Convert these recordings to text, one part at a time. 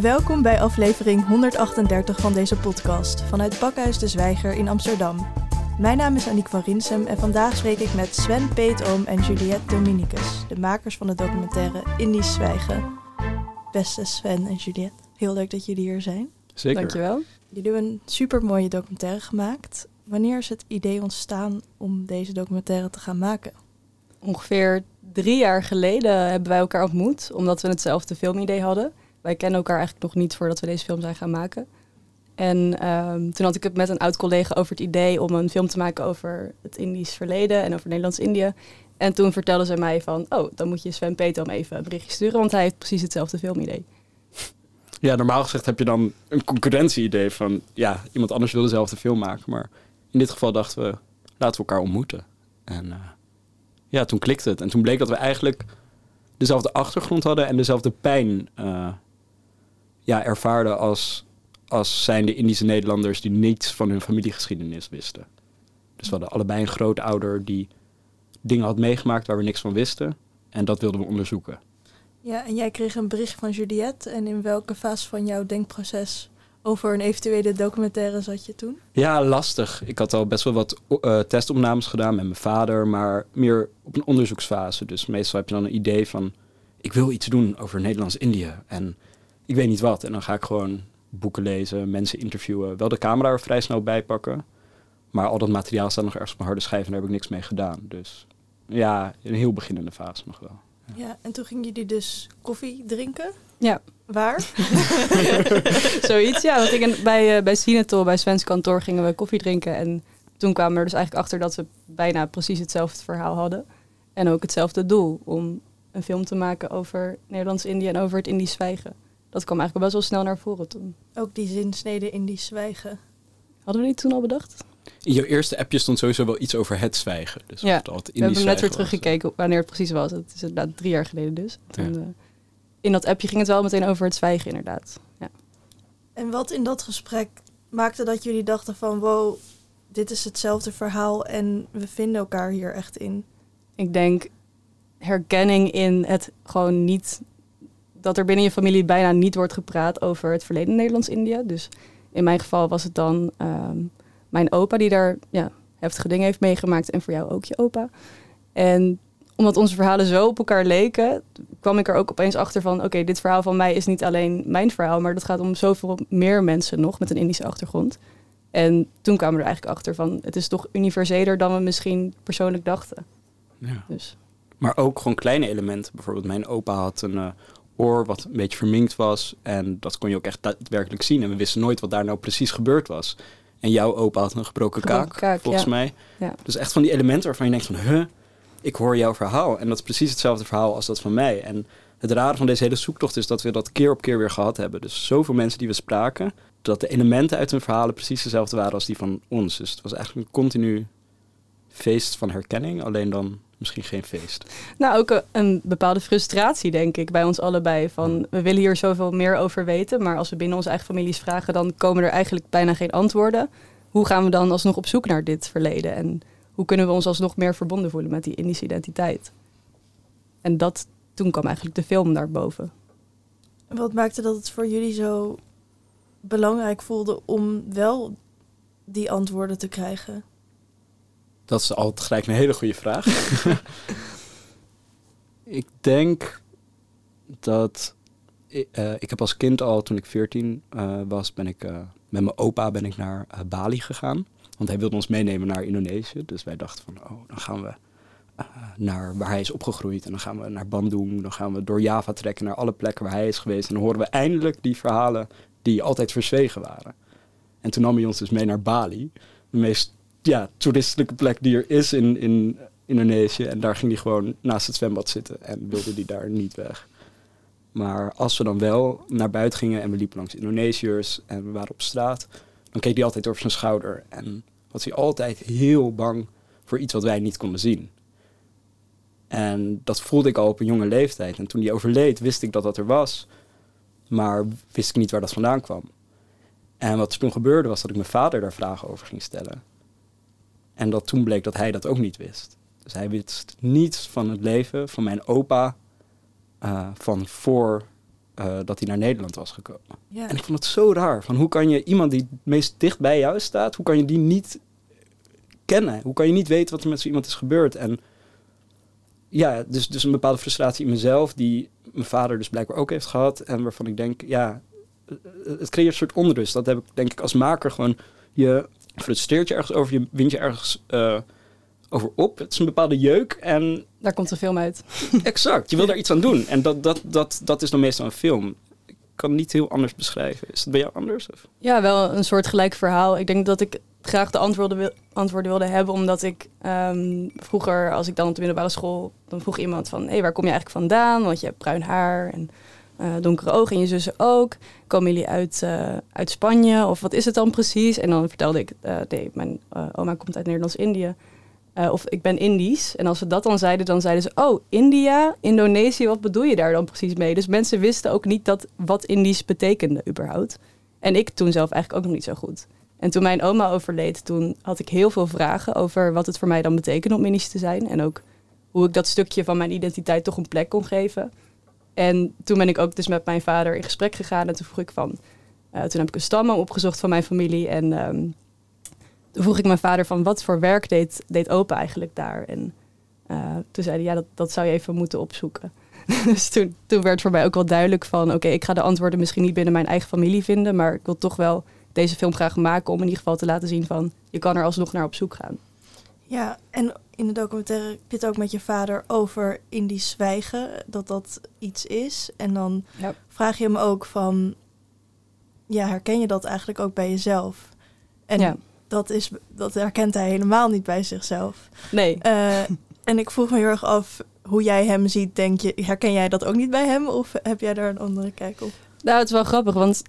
Welkom bij aflevering 138 van deze podcast vanuit Pakhuis de Zwijger in Amsterdam. Mijn naam is Aniek van Rinsem en vandaag spreek ik met Sven Peetoom en Juliette Dominicus, de makers van de documentaire Indisch Zwijgen. Beste Sven en Juliette, heel leuk dat jullie hier zijn. Zeker. Dankjewel. Jullie hebben een super mooie documentaire gemaakt. Wanneer is het idee ontstaan om deze documentaire te gaan maken? Ongeveer drie jaar geleden hebben wij elkaar ontmoet, omdat we hetzelfde filmidee hadden. Wij kennen elkaar eigenlijk nog niet voordat we deze film zijn gaan maken. En ehm, toen had ik het met een oud collega over het idee om een film te maken over het Indisch verleden en over Nederlands-Indië. En toen vertelde zij mij van, oh, dan moet je Sven Petom even een berichtje sturen, want hij heeft precies hetzelfde filmidee. Ja, normaal gezegd heb je dan een concurrentie-idee van... ja, iemand anders wil dezelfde film maken. Maar in dit geval dachten we, laten we elkaar ontmoeten. En eh, ja, toen klikte het. En toen bleek dat we eigenlijk dezelfde achtergrond hadden... en dezelfde pijn eh, ja, ervaarden als, als zijnde Indische Nederlanders... die niets van hun familiegeschiedenis wisten. Dus we hadden allebei een grootouder die dingen had meegemaakt... waar we niks van wisten. En dat wilden we onderzoeken. Ja, en jij kreeg een bericht van Juliette. En in welke fase van jouw denkproces over een eventuele documentaire zat je toen? Ja, lastig. Ik had al best wel wat uh, testopnames gedaan met mijn vader, maar meer op een onderzoeksfase. Dus meestal heb je dan een idee van, ik wil iets doen over Nederlands-Indië. En ik weet niet wat. En dan ga ik gewoon boeken lezen, mensen interviewen, wel de camera er vrij snel bij pakken. Maar al dat materiaal staat nog ergens op mijn harde schijf en daar heb ik niks mee gedaan. Dus ja, een heel beginnende fase nog wel. Ja, en toen gingen jullie dus koffie drinken? Ja. Waar? Zoiets, ja. We gingen bij, uh, bij Sinatol, bij Sven's kantoor, gingen we koffie drinken. En toen kwamen we er dus eigenlijk achter dat we bijna precies hetzelfde verhaal hadden. En ook hetzelfde doel, om een film te maken over Nederlands-Indië en over het Indisch zwijgen. Dat kwam eigenlijk best wel snel naar voren toen. Ook die zinsnede Indisch zwijgen. Hadden we die toen al bedacht? In jouw eerste appje stond sowieso wel iets over het zwijgen. Dus ja, het we hebben net weer teruggekeken wanneer het precies was. Het is inderdaad drie jaar geleden dus. Toen, ja. uh, in dat appje ging het wel meteen over het zwijgen inderdaad. Ja. En wat in dat gesprek maakte dat jullie dachten van... wow, dit is hetzelfde verhaal en we vinden elkaar hier echt in? Ik denk herkenning in het gewoon niet... dat er binnen je familie bijna niet wordt gepraat over het verleden Nederlands-Indië. Dus in mijn geval was het dan... Um, mijn opa die daar ja, heftige dingen heeft meegemaakt en voor jou ook je opa. En omdat onze verhalen zo op elkaar leken, kwam ik er ook opeens achter van: oké, dit verhaal van mij is niet alleen mijn verhaal, maar dat gaat om zoveel meer mensen nog met een Indische achtergrond. En toen kwamen we er eigenlijk achter van: het is toch universeler dan we misschien persoonlijk dachten. Ja. Dus. Maar ook gewoon kleine elementen. Bijvoorbeeld, mijn opa had een uh, oor wat een beetje verminkt was. En dat kon je ook echt daadwerkelijk zien. En we wisten nooit wat daar nou precies gebeurd was. En jouw opa had een gebroken, gebroken kaak, kaak, volgens ja. mij. Ja. Dus echt van die elementen waarvan je denkt van... Huh, ik hoor jouw verhaal. En dat is precies hetzelfde verhaal als dat van mij. En het rare van deze hele zoektocht is dat we dat keer op keer weer gehad hebben. Dus zoveel mensen die we spraken... dat de elementen uit hun verhalen precies dezelfde waren als die van ons. Dus het was eigenlijk een continu feest van herkenning. Alleen dan misschien geen feest. Nou, ook een, een, bepaalde frustratie, denk ik, bij ons allebei. Van we willen hier zoveel meer over weten, maar als we binnen onze eigen families vragen, dan komen er eigenlijk bijna geen antwoorden. Hoe gaan we dan alsnog op zoek naar dit verleden? En hoe kunnen we ons alsnog meer verbonden voelen met die Indische identiteit? En dat, toen kwam eigenlijk de film daarboven. Wat maakte dat het voor jullie zo belangrijk voelde om wel die antwoorden te krijgen? Dat is altijd gelijk een hele goede vraag. ik denk dat ik, uh, ik heb als kind al, toen ik 14 uh, was, ben ik uh, met mijn opa ben ik naar Bali gegaan. Want hij wilde ons meenemen naar Indonesië. Dus wij dachten van, oh, dan gaan we naar waar hij is opgegroeid. En dan gaan we naar Bandung. Dan gaan we door Java trekken naar alle plekken waar hij is geweest. En dan horen we eindelijk die verhalen die altijd verzwegen waren. En toen nam hij ons dus mee naar Bali. De meest ja, toeristelijke plek die er is in, in Indonesië. En daar ging hij gewoon naast het zwembad zitten en wilde die daar niet weg. Maar als we dan wel naar buiten gingen en we liepen langs Indonesiërs en we waren op straat, dan keek hij altijd over zijn schouder. En was hij altijd heel bang voor iets wat wij niet konden zien. En dat voelde ik al op een jonge leeftijd. En toen hij overleed, wist ik dat dat er was. Maar wist ik niet waar dat vandaan kwam. En wat toen gebeurde, was dat ik mijn vader daar vragen over ging stellen. En dat toen bleek dat hij dat ook niet wist. Dus hij wist niets van het leven van mijn opa uh, van voor eh, dat hij naar Nederland was gekomen. Ja. En ik vond het zo raar. Van hoe kan je iemand die het meest dicht bij jou staat, hoe kan je die niet kennen? Hoe kan je niet weten wat er met zo iemand is gebeurd? En ja, dus, dus een bepaalde frustratie in mezelf, die mijn vader dus blijkbaar ook heeft gehad. En waarvan ik denk, ja, eh, het creëert een soort onrust. Dat heb ik denk ik als maker gewoon. Je frustreert je ergens over, je wint je ergens eh, over op. Het is een bepaalde jeuk en Daar komt een film uit. exact, je wil daar iets aan doen. En dat, dat, dat, dat is dan meestal een film. Ik kan het niet heel anders beschrijven. Is het bij jou anders? Of? Ja, wel een soort gelijk verhaal. Ik denk dat ik graag de antwoorden, wil, antwoorden wilde hebben, omdat ik ehm, vroeger, als ik dan op de middelbare school, dan vroeg iemand van, hé, hey, waar kom je eigenlijk vandaan? Want je hebt bruin haar en eh, donkere ogen en je zussen ook. Komen jullie uit, eh, uit Spanje of wat is het dan precies? En dan vertelde ik, eh, nee, mijn oma komt uit Nederlands-Indië. Of ik ben Indisch. En als ze dat dan zeiden, dan zeiden ze: Oh, India, Indonesië, wat bedoel je daar dan precies mee? Dus mensen wisten ook niet dat, wat Indisch betekende, überhaupt. En ik toen zelf eigenlijk ook nog niet zo goed. En toen mijn oma overleed, toen had ik heel veel vragen over wat het voor mij dan betekende om Indisch te zijn. En ook hoe ik dat stukje van mijn identiteit toch een plek kon geven. En toen ben ik ook dus met mijn vader in gesprek gegaan. En toen vroeg ik van. eh, toen heb ik een stammen opgezocht van mijn familie. En ehm, toen vroeg ik mijn vader van wat voor werk deed, deed opa eigenlijk daar. En eh, toen zei hij, ja, dat, dat zou je even moeten opzoeken. dus toen, toen werd voor mij ook wel duidelijk van, oké, ik ga de antwoorden misschien niet binnen mijn eigen familie vinden, maar ik wil toch wel deze film graag maken om in ieder geval te laten zien van, je kan er alsnog naar op zoek gaan. Ja, en in de documentaire heb je het ook met je vader over Indisch zwijgen, dat dat iets is. En dan Ja. vraag je hem ook van, ja, herken je dat eigenlijk ook bij jezelf? En Ja. dat, is, dat herkent hij helemaal niet bij zichzelf. Nee, Eh, en ik vroeg me heel erg af hoe jij hem ziet. Denk je, herken jij dat ook niet bij hem? Of heb jij daar een andere kijk op? Nou, het is wel grappig, want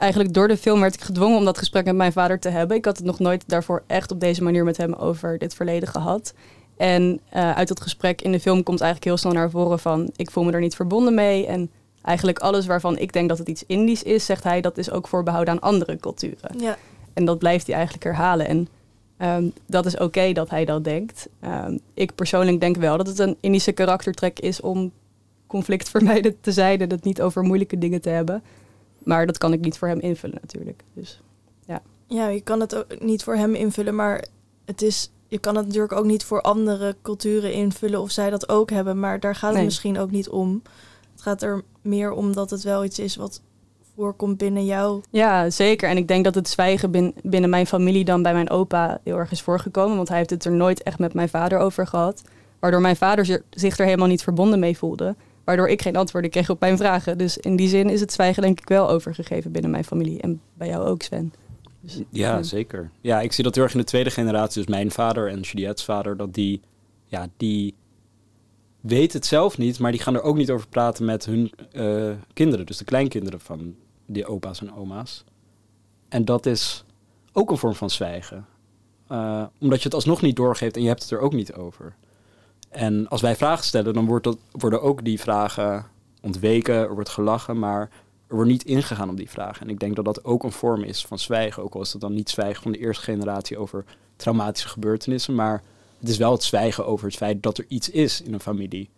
eigenlijk door de film werd ik gedwongen om dat gesprek met mijn vader te hebben. Ik had het nog nooit daarvoor echt op deze manier met hem over dit verleden gehad. En eh, uit dat gesprek in de film komt eigenlijk heel snel naar voren van... ik voel me er niet verbonden mee. En eigenlijk alles waarvan ik denk dat het iets Indisch is, zegt hij... dat is ook voorbehouden aan andere culturen. Ja, En dat blijft hij eigenlijk herhalen. En ehm, dat is oké dat hij dat denkt. Ehm, ik persoonlijk denk wel dat het een Indische karaktertrek is om conflictvermijdend te zijn en het niet over moeilijke dingen te hebben. Maar dat kan ik niet voor hem invullen natuurlijk. Dus ja, je kan het ook niet voor hem invullen, maar het is, je kan het natuurlijk ook niet voor andere culturen invullen of zij dat ook hebben. Maar daar gaat het Nee. misschien ook niet om. Het gaat er meer om dat het wel iets is wat voorkomt binnen jou. ja, zeker. En ik denk dat het zwijgen bin- binnen mijn familie dan bij mijn opa heel erg is voorgekomen. Want hij heeft het er nooit echt met mijn vader over gehad. Waardoor mijn vader zi- zich er helemaal niet verbonden mee voelde. Waardoor ik geen antwoorden kreeg op mijn vragen. Dus in die zin is het zwijgen denk ik wel overgegeven binnen mijn familie. En bij jou ook, Sven. Dus, Ja, ja. zeker. Ja, ik zie dat heel erg in de tweede generatie. Dus mijn vader en Juliette's vader. Dat die, ja, die weten het zelf niet. Maar die gaan er ook niet over praten met hun eh, kinderen. Dus de kleinkinderen van die opa's en oma's. En dat is ook een vorm van zwijgen. Eh, omdat je het alsnog niet doorgeeft en je hebt het er ook niet over. En als wij vragen stellen, dan wordt dat, worden ook die vragen ontweken, er wordt gelachen, maar er wordt niet ingegaan op die vragen. En ik denk dat dat ook een vorm is van zwijgen. Ook al is dat dan niet zwijgen van de eerste generatie over traumatische gebeurtenissen, maar het is wel het zwijgen over het feit dat er iets is in een familie.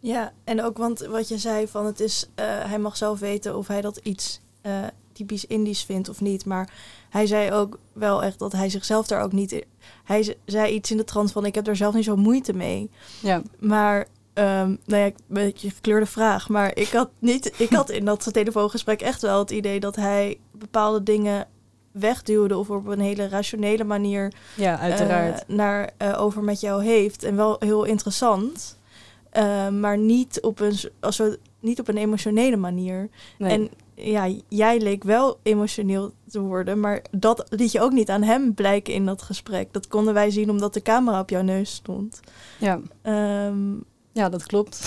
Ja, en ook want wat je zei van het is, eh, hij mag zelf weten of hij dat iets eh, typisch Indisch vindt of niet. Maar hij zei ook wel echt dat hij zichzelf daar ook niet. Hij ze- zei iets in de trant van ik heb er zelf niet zo moeite mee. Ja, Maar, ehm nou ja, een beetje gekleurde vraag. Maar ik had, niet, ik had in dat telefoongesprek echt wel het idee dat hij bepaalde dingen wegduwde of op een hele rationele manier ja uiteraard. eh, naar eh, over met jou heeft. En wel heel interessant. Eh, maar niet op, een, als we, niet op een emotionele manier. Nee. En ja, jij leek wel emotioneel te worden. Maar dat liet je ook niet aan hem blijken in dat gesprek. Dat konden wij zien omdat de camera op jouw neus stond. ja. Ehm, ja, dat klopt.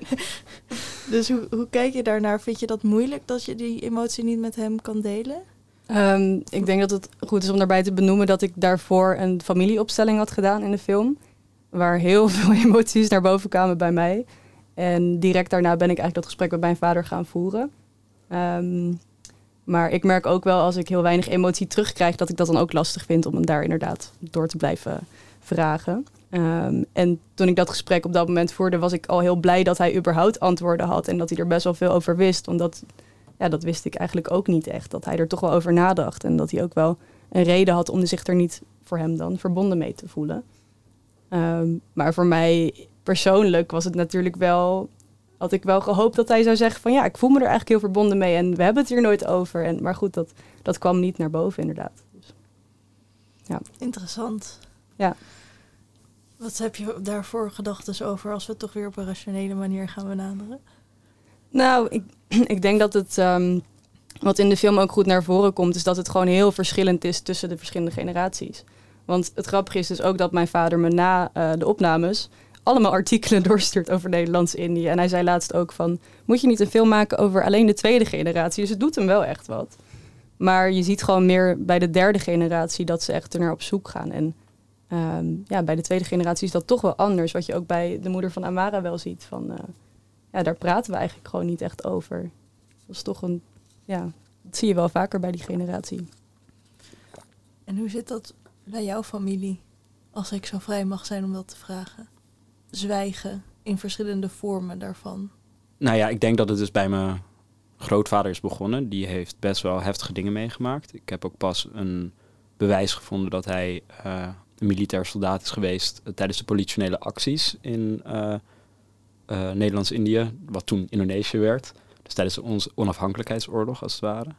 dus hoe, hoe kijk je daarnaar? Vind je dat moeilijk dat je die emotie niet met hem kan delen? Ehm, ik denk dat het goed is om daarbij te benoemen dat ik daarvoor een familieopstelling had gedaan in de film. Waar heel veel emoties naar boven kwamen bij mij. En direct daarna ben ik eigenlijk dat gesprek met mijn vader gaan voeren. Ehm, maar ik merk ook wel als ik heel weinig emotie terugkrijg, dat ik dat dan ook lastig vind om hem daar inderdaad door te blijven vragen. Ehm, en toen ik dat gesprek op dat moment voerde, was ik al heel blij dat hij überhaupt antwoorden had en dat hij er best wel veel over wist. Want dat, ja, dat wist ik eigenlijk ook niet echt. Dat hij er toch wel over nadacht en dat hij ook wel een reden had om zich er niet voor hem dan verbonden mee te voelen. Ehm, maar voor mij persoonlijk was het natuurlijk wel, had ik wel gehoopt dat hij zou zeggen van ja, ik voel me er eigenlijk heel verbonden mee en we hebben het hier nooit over. En, maar goed, dat, dat kwam niet naar boven inderdaad. Dus, ja. Interessant. Ja. Wat heb je daarvoor gedachten over als we het toch weer op een rationele manier gaan benaderen? Nou, ik, ik denk dat het, um, wat in de film ook goed naar voren komt, is dat het gewoon heel verschillend is tussen de verschillende generaties. Want het grappige is dus ook dat mijn vader me na uh, de opnames allemaal artikelen doorstuurt over Nederlands-Indië. En hij zei laatst ook van, moet je niet een film maken over alleen de tweede generatie? Dus het doet hem wel echt wat. Maar je ziet gewoon meer bij de derde generatie dat ze echt er naar op zoek gaan. En um, ja, bij de tweede generatie is dat toch wel anders. Wat je ook bij de moeder van Amara wel ziet. Van, uh, ja, daar praten we eigenlijk gewoon niet echt over. Dat is toch een, ja, dat zie je wel vaker bij die generatie. En hoe zit dat bij jouw familie? Als ik zo vrij mag zijn om dat te vragen. Zwijgen in verschillende vormen daarvan. Nou ja, ik denk dat het dus bij mijn grootvader is begonnen. Die heeft best wel heftige dingen meegemaakt. Ik heb ook pas een bewijs gevonden dat hij uh, een militair soldaat is geweest tijdens de politionele acties in uh, Nederlands-Indië, wat toen Indonesië werd. Dus tijdens onze onafhankelijkheidsoorlog, als het ware.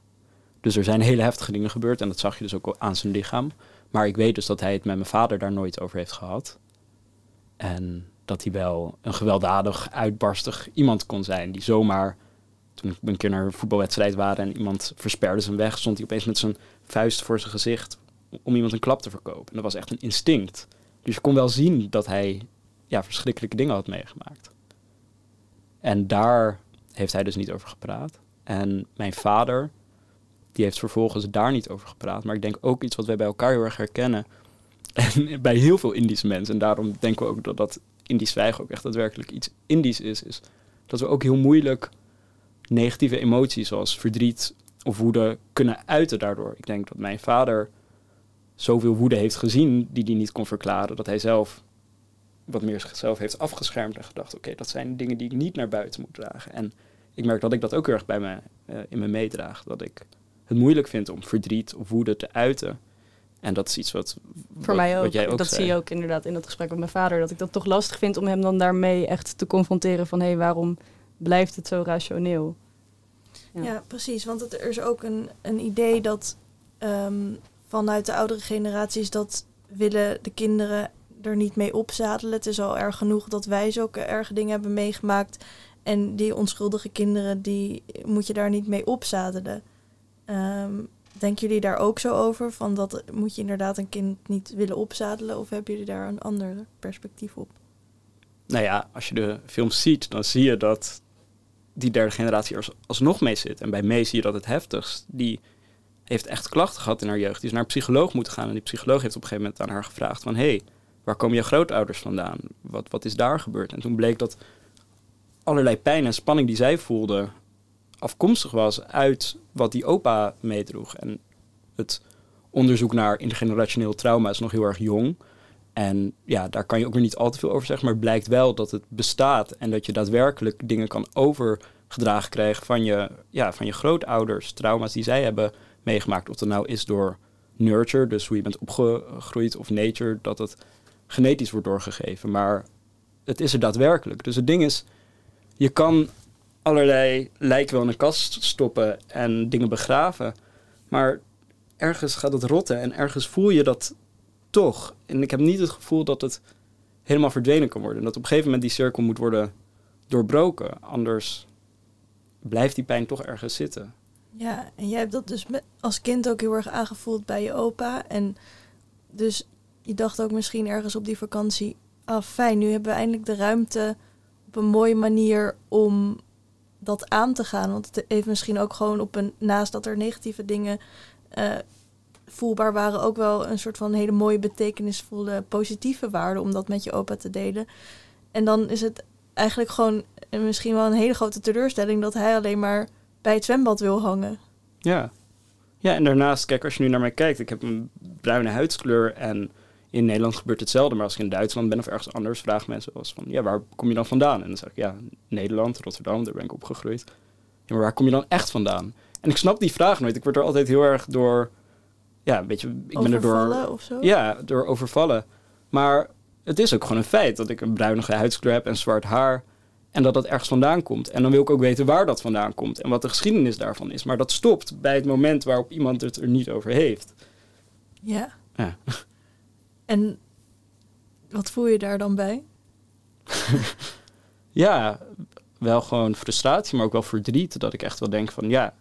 Dus er zijn hele heftige dingen gebeurd en dat zag je dus ook aan zijn lichaam. Maar ik weet dus dat hij het met mijn vader daar nooit over heeft gehad. En dat hij wel een gewelddadig, uitbarstig iemand kon zijn. Die zomaar, toen we een keer naar een voetbalwedstrijd waren en iemand versperde zijn weg, stond hij opeens met zijn vuist voor zijn gezicht om iemand een klap te verkopen. En dat was echt een instinct. Dus je kon wel zien dat hij ja, verschrikkelijke dingen had meegemaakt. En daar heeft hij dus niet over gepraat. En mijn vader, die heeft vervolgens daar niet over gepraat. Maar ik denk ook iets wat wij bij elkaar heel erg herkennen. En bij heel veel Indische mensen. En daarom denken we ook dat dat Indisch zwijgen ook echt daadwerkelijk iets Indisch is. Is dat we ook heel moeilijk negatieve emoties zoals verdriet of woede kunnen uiten daardoor. Ik denk dat mijn vader zoveel woede heeft gezien die hij niet kon verklaren. Dat hij zelf wat meer zichzelf heeft afgeschermd en gedacht... oké, dat zijn dingen die ik niet naar buiten moet dragen. En ik merk dat ik dat ook heel erg bij me, uh, in me meedraag. Dat ik het moeilijk vind om verdriet of woede te uiten. En dat is iets wat, Voor wat, mij ook. wat jij ook dat zei. zie je ook inderdaad in dat gesprek met mijn vader. Dat ik dat toch lastig vind om hem dan daarmee echt te confronteren van... hé, hey, waarom blijft het zo rationeel? Ja, ja precies. Want het, er is ook een, een idee dat um, vanuit de oudere generaties... dat willen de kinderen er niet mee opzadelen. Het is al erg genoeg dat wij zulke erge dingen hebben meegemaakt... En die onschuldige kinderen, die moet je daar niet mee opzadelen. Um, denken jullie daar ook zo over? Van dat moet je inderdaad een kind niet willen opzadelen? Of hebben jullie daar een ander perspectief op? Nou ja, als je de films ziet, dan zie je dat die derde generatie er alsnog mee zit. En bij Mee zie je dat het heftigst. Die heeft echt klachten gehad in haar jeugd. Die is naar een psycholoog moeten gaan. En die psycholoog heeft op een gegeven moment aan haar gevraagd van... hey, waar komen je grootouders vandaan? Wat, wat is daar gebeurd? En toen bleek dat allerlei pijn en spanning die zij voelde afkomstig was uit wat die opa meedroeg. En het onderzoek naar intergenerationeel trauma is nog heel erg jong. En ja, daar kan je ook weer niet al te veel over zeggen, maar het blijkt wel dat het bestaat en dat je daadwerkelijk dingen kan overgedragen krijgen van je, ja, van je grootouders, trauma's die zij hebben meegemaakt. Of dat nou is door nurture, dus hoe je bent opgegroeid, of nature, dat het genetisch wordt doorgegeven. Maar het is er daadwerkelijk. Dus het ding is, je kan allerlei lijken wel in een kast stoppen en dingen begraven. Maar ergens gaat het rotten en ergens voel je dat toch. En ik heb niet het gevoel dat het helemaal verdwenen kan worden. Dat op een gegeven moment die cirkel moet worden doorbroken. Anders blijft die pijn toch ergens zitten. Ja, en jij hebt dat dus als kind ook heel erg aangevoeld bij je opa. En dus je dacht ook misschien ergens op die vakantie... ah, fijn, nu hebben we eindelijk de ruimte op een mooie manier om dat aan te gaan. Want het heeft misschien ook gewoon op een, naast dat er negatieve dingen uh, voelbaar waren, ook wel een soort van hele mooie, betekenisvolle, positieve waarde om dat met je opa te delen. En dan is het eigenlijk gewoon misschien wel een hele grote teleurstelling dat hij alleen maar bij het zwembad wil hangen. Ja. Ja, en daarnaast, kijk, als je nu naar mij kijkt, ik heb een bruine huidskleur en in Nederland gebeurt hetzelfde, maar als ik in Duitsland ben of ergens anders, vragen mensen wel eens van, ja, waar kom je dan vandaan? En dan zeg ik, ja, Nederland, Rotterdam, daar ben ik opgegroeid. Ja, maar waar kom je dan echt vandaan? En ik snap die vraag nooit. Ik word er altijd heel erg door, ja, weet je, ik ben er door... Overvallen of zo? Ja, door overvallen. Maar het is ook gewoon een feit dat ik een bruinige huidskleur heb en zwart haar. En dat dat ergens vandaan komt. En dan wil ik ook weten waar dat vandaan komt en wat de geschiedenis daarvan is. Maar dat stopt bij het moment waarop iemand het er niet over heeft. Ja. Ja. En wat voel je daar dan bij? Ja, wel gewoon frustratie, maar ook wel verdriet. Dat ik echt wel denk van ja.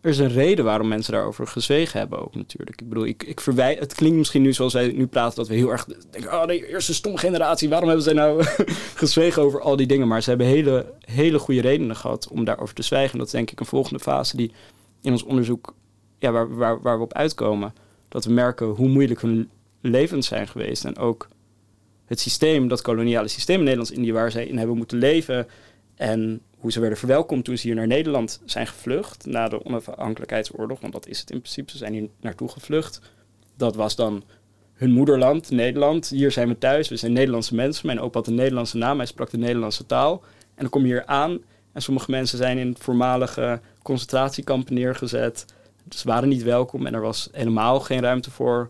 Er is een reden waarom mensen daarover gezwegen hebben ook natuurlijk. Ik bedoel, ik, ik verwij het klinkt misschien nu zoals wij nu praten... dat we heel erg denken... oh, de eerste stom generatie, waarom hebben zij nou gezwegen over al die dingen? Maar ze hebben hele, hele goede redenen gehad om daarover te zwijgen. En dat is denk ik een volgende fase die in ons onderzoek... Ja, waar, waar, waar we op uitkomen. Dat we merken hoe moeilijk hun levens zijn geweest. En ook het systeem, dat koloniale systeem in Nederlands-Indië... waar zij in hebben moeten leven... En hoe ze werden verwelkomd toen ze hier naar Nederland zijn gevlucht na de onafhankelijkheidsoorlog. Want dat is het in principe. Ze zijn hier naartoe gevlucht. Dat was dan hun moederland, Nederland. Hier zijn we thuis. We zijn Nederlandse mensen. Mijn opa had een Nederlandse naam. Hij sprak de Nederlandse taal. En dan kom je hier aan. En sommige mensen zijn in voormalige concentratiekampen neergezet. Ze waren niet welkom. En er was helemaal geen ruimte voor,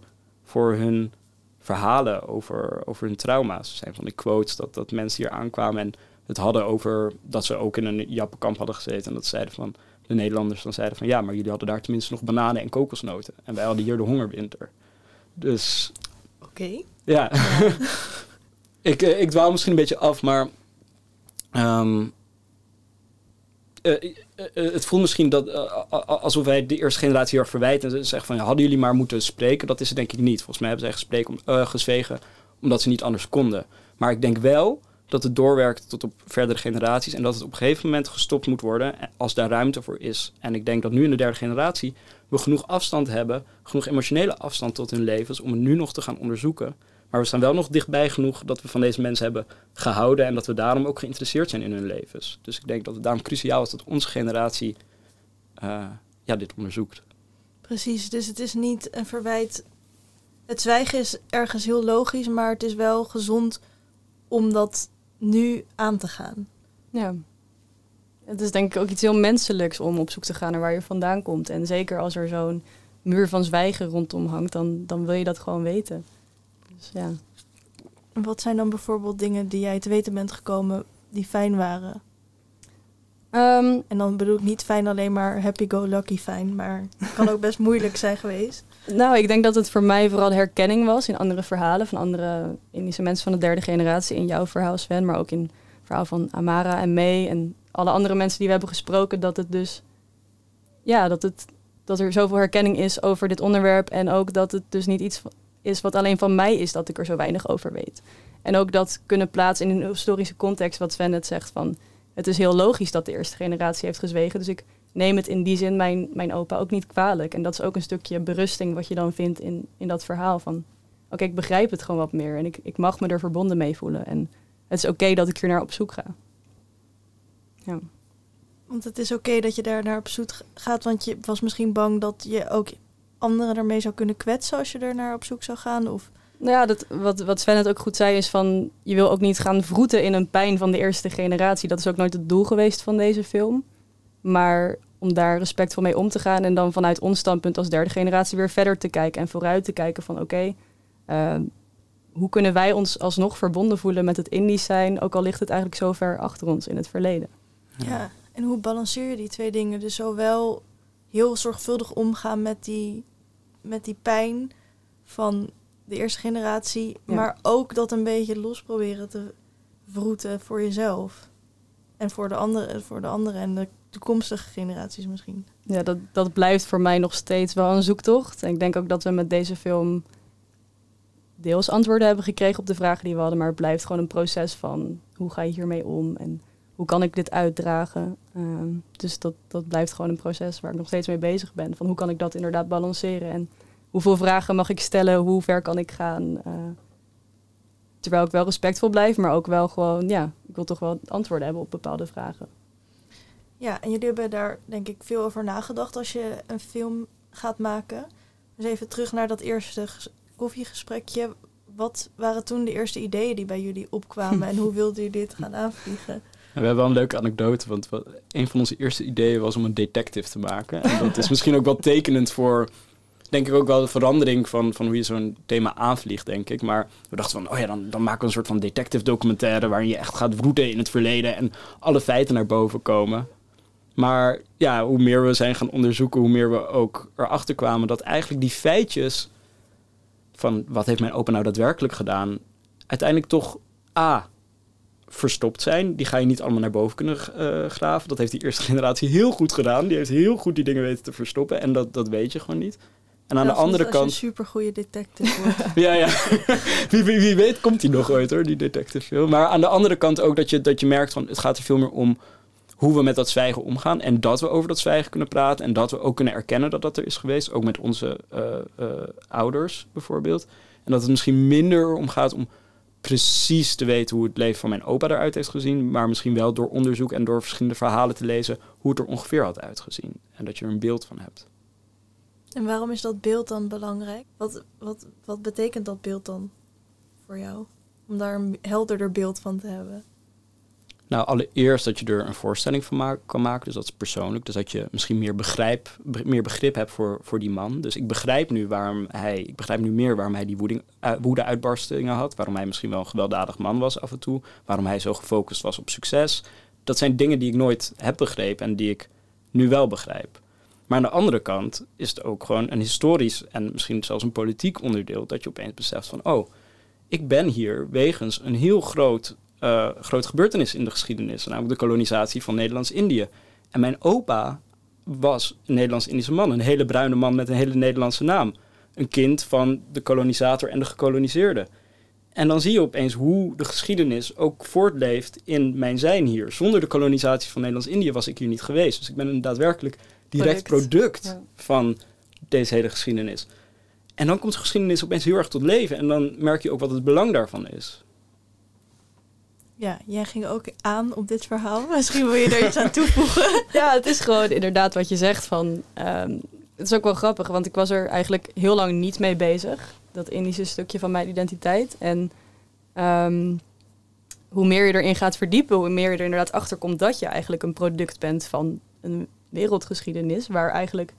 voor hun verhalen over, over hun trauma's. Er zijn van die quotes dat, dat mensen hier aankwamen en het hadden over dat ze ook in een jappenkamp hadden gezeten. En dat zeiden van de Nederlanders dan zeiden van ja, maar jullie hadden daar tenminste nog bananen en kokosnoten. En wij hadden hier de hongerwinter. Dus Oké. ja, ik, eh, ik dwaal misschien een beetje af, maar ehm, eh, eh, eh, het voelt misschien dat, alsof wij de eerste generatie heel erg verwijten. En zeggen van, hadden jullie maar moeten spreken? Dat is het denk ik niet. Volgens mij hebben zij gespreken om, gezwegen omdat ze niet anders konden. Maar ik denk wel dat het doorwerkt tot op verdere generaties. En dat het op een gegeven moment gestopt moet worden als daar ruimte voor is. En ik denk dat nu in de derde generatie we genoeg afstand hebben, genoeg emotionele afstand tot hun levens, om het nu nog te gaan onderzoeken. Maar we staan wel nog dichtbij genoeg dat we van deze mensen hebben gehouden en dat we daarom ook geïnteresseerd zijn in hun levens. Dus ik denk dat het daarom cruciaal is dat onze generatie eh, ja, dit onderzoekt. Precies, dus het is niet een verwijt. Het zwijgen is ergens heel logisch, maar het is wel gezond om dat nu aan te gaan. Ja. Het is denk ik ook iets heel menselijks om op zoek te gaan naar waar je vandaan komt. En zeker als er zo'n muur van zwijgen rondom hangt, dan, dan wil je dat gewoon weten. Dus ja. Wat zijn dan bijvoorbeeld dingen die jij te weten bent gekomen die fijn waren? Ehm, En dan bedoel ik niet fijn alleen maar happy-go-lucky fijn, maar het kan ook best moeilijk zijn geweest. nou, ik denk dat het voor mij vooral herkenning was in andere verhalen van andere Indische mensen van de derde generatie. In jouw verhaal, Sven, maar ook in het verhaal van Amara en May en alle andere mensen die we hebben gesproken. Dat het dus, ja, dat, het, dat er zoveel herkenning is over dit onderwerp. En ook dat het dus niet iets is wat alleen van mij is dat ik er zo weinig over weet. En ook dat kunnen plaatsen in een historische context, wat Sven net zegt van... Het is heel logisch dat de eerste generatie heeft gezwegen. Dus ik neem het in die zin mijn, mijn opa ook niet kwalijk. En dat is ook een stukje berusting wat je dan vindt in, in dat verhaal van... Oké, ik begrijp het gewoon wat meer en ik, ik mag me er verbonden mee voelen. En het is oké dat ik hier naar op zoek ga. Ja. Want het is oké dat je daar naar op zoek gaat, want je was misschien bang dat je ook anderen ermee zou kunnen kwetsen als je er naar op zoek zou gaan. Of Nou ja, dat, wat, wat Sven het ook goed zei is van... je wil ook niet gaan vroeten in een pijn van de eerste generatie. Dat is ook nooit het doel geweest van deze film. Maar om daar respectvol mee om te gaan... en dan vanuit ons standpunt als derde generatie weer verder te kijken... en vooruit te kijken van oké... eh, hoe kunnen wij ons alsnog verbonden voelen met het Indisch zijn... ook al ligt het eigenlijk zo ver achter ons in het verleden. ja. en hoe balanceer je die twee dingen? Dus zowel heel zorgvuldig omgaan met die, met die pijn van de eerste generatie, Ja. maar ook dat een beetje los proberen te vroeten voor jezelf. En voor de andere, voor de andere en de toekomstige generaties misschien. Ja, dat, dat blijft voor mij nog steeds wel een zoektocht. En ik denk ook dat we met deze film deels antwoorden hebben gekregen op de vragen die we hadden. Maar het blijft gewoon een proces van hoe ga je hiermee om en hoe kan ik dit uitdragen. Ehm, dus dat, dat blijft gewoon een proces waar ik nog steeds mee bezig ben. Van hoe kan ik dat inderdaad balanceren en hoeveel vragen mag ik stellen, hoe ver kan ik gaan. eh, terwijl ik wel respectvol blijf, maar ook wel gewoon, ja, ik wil toch wel antwoorden hebben op bepaalde vragen. Ja, en jullie hebben daar denk ik veel over nagedacht als je een film gaat maken. Dus even terug naar dat eerste ges- koffiegesprekje. Wat waren toen de eerste ideeën die bij jullie opkwamen en hoe wilden jullie dit gaan aanvliegen? We hebben wel een leuke anekdote, want een van onze eerste ideeën was om een detective te maken. En dat is misschien ook wel tekenend voor, denk ik ook wel de verandering van, van hoe je zo'n thema aanvliegt, denk ik. Maar we dachten van, oh ja, dan, dan maken we een soort van detective documentaire waarin je echt gaat broeden in het verleden en alle feiten naar boven komen. Maar ja, hoe meer we zijn gaan onderzoeken, hoe meer we ook erachter kwamen dat eigenlijk die feitjes van wat heeft mijn opa nou daadwerkelijk gedaan, uiteindelijk toch A, verstopt zijn. Die ga je niet allemaal naar boven kunnen eh, graven. Dat heeft die eerste generatie heel goed gedaan. Die heeft heel goed die dingen weten te verstoppen. En dat, dat weet je gewoon niet. En aan de andere Als je kant... een supergoeie detective wordt. Ja, ja. wie, wie, wie weet komt hij nog ooit hoor, die detective film. Maar aan de andere kant ook dat je, dat je merkt van... het gaat er veel meer om hoe we met dat zwijgen omgaan. En dat we over dat zwijgen kunnen praten. En dat we ook kunnen erkennen dat dat er is geweest. Ook met onze eh, eh, ouders bijvoorbeeld. En dat het misschien minder om gaat om precies te weten hoe het leven van mijn opa eruit heeft gezien. Maar misschien wel door onderzoek en door verschillende verhalen te lezen... hoe het er ongeveer had uitgezien. En dat je er een beeld van hebt. En waarom is dat beeld dan belangrijk? Wat, wat, wat betekent dat beeld dan voor jou? Om daar een helderder beeld van te hebben. Nou, allereerst dat je er een voorstelling van ma- kan maken. Dus dat is persoonlijk. Dus dat je misschien meer, begrijp, be- meer begrip hebt voor, voor die man. Dus ik begrijp nu waarom hij. Ik begrijp nu meer waarom hij die woeding, uh, woede-uitbarstingen had. Waarom hij misschien wel een gewelddadig man was af en toe. Waarom hij zo gefocust was op succes. Dat zijn dingen die ik nooit heb begrepen en die ik nu wel begrijp. Maar aan de andere kant is het ook gewoon een historisch en misschien zelfs een politiek onderdeel. Dat je opeens beseft van, oh, ik ben hier wegens een heel groot uh, grote gebeurtenis in de geschiedenis, namelijk de kolonisatie van Nederlands-Indië. En mijn opa was een Nederlands-Indische man, een hele bruine man met een hele Nederlandse naam. Een kind van de kolonisator en de gekoloniseerde. En dan zie je opeens hoe de geschiedenis ook voortleeft in mijn zijn hier. Zonder de kolonisatie van Nederlands-Indië was ik hier niet geweest. Dus ik ben een daadwerkelijk direct product, product ja. van deze hele geschiedenis. En dan komt de geschiedenis opeens heel erg tot leven. En dan merk je ook wat het belang daarvan is. Ja, jij ging ook aan op dit verhaal. Misschien wil je er iets aan toevoegen. ja, het is gewoon inderdaad wat je zegt van... Um, het is ook wel grappig, want ik was er eigenlijk heel lang niet mee bezig. Dat Indische stukje van mijn identiteit. En um, hoe meer je erin gaat verdiepen, hoe meer je er inderdaad achter komt dat je eigenlijk een product bent van een wereldgeschiedenis. Waar eigenlijk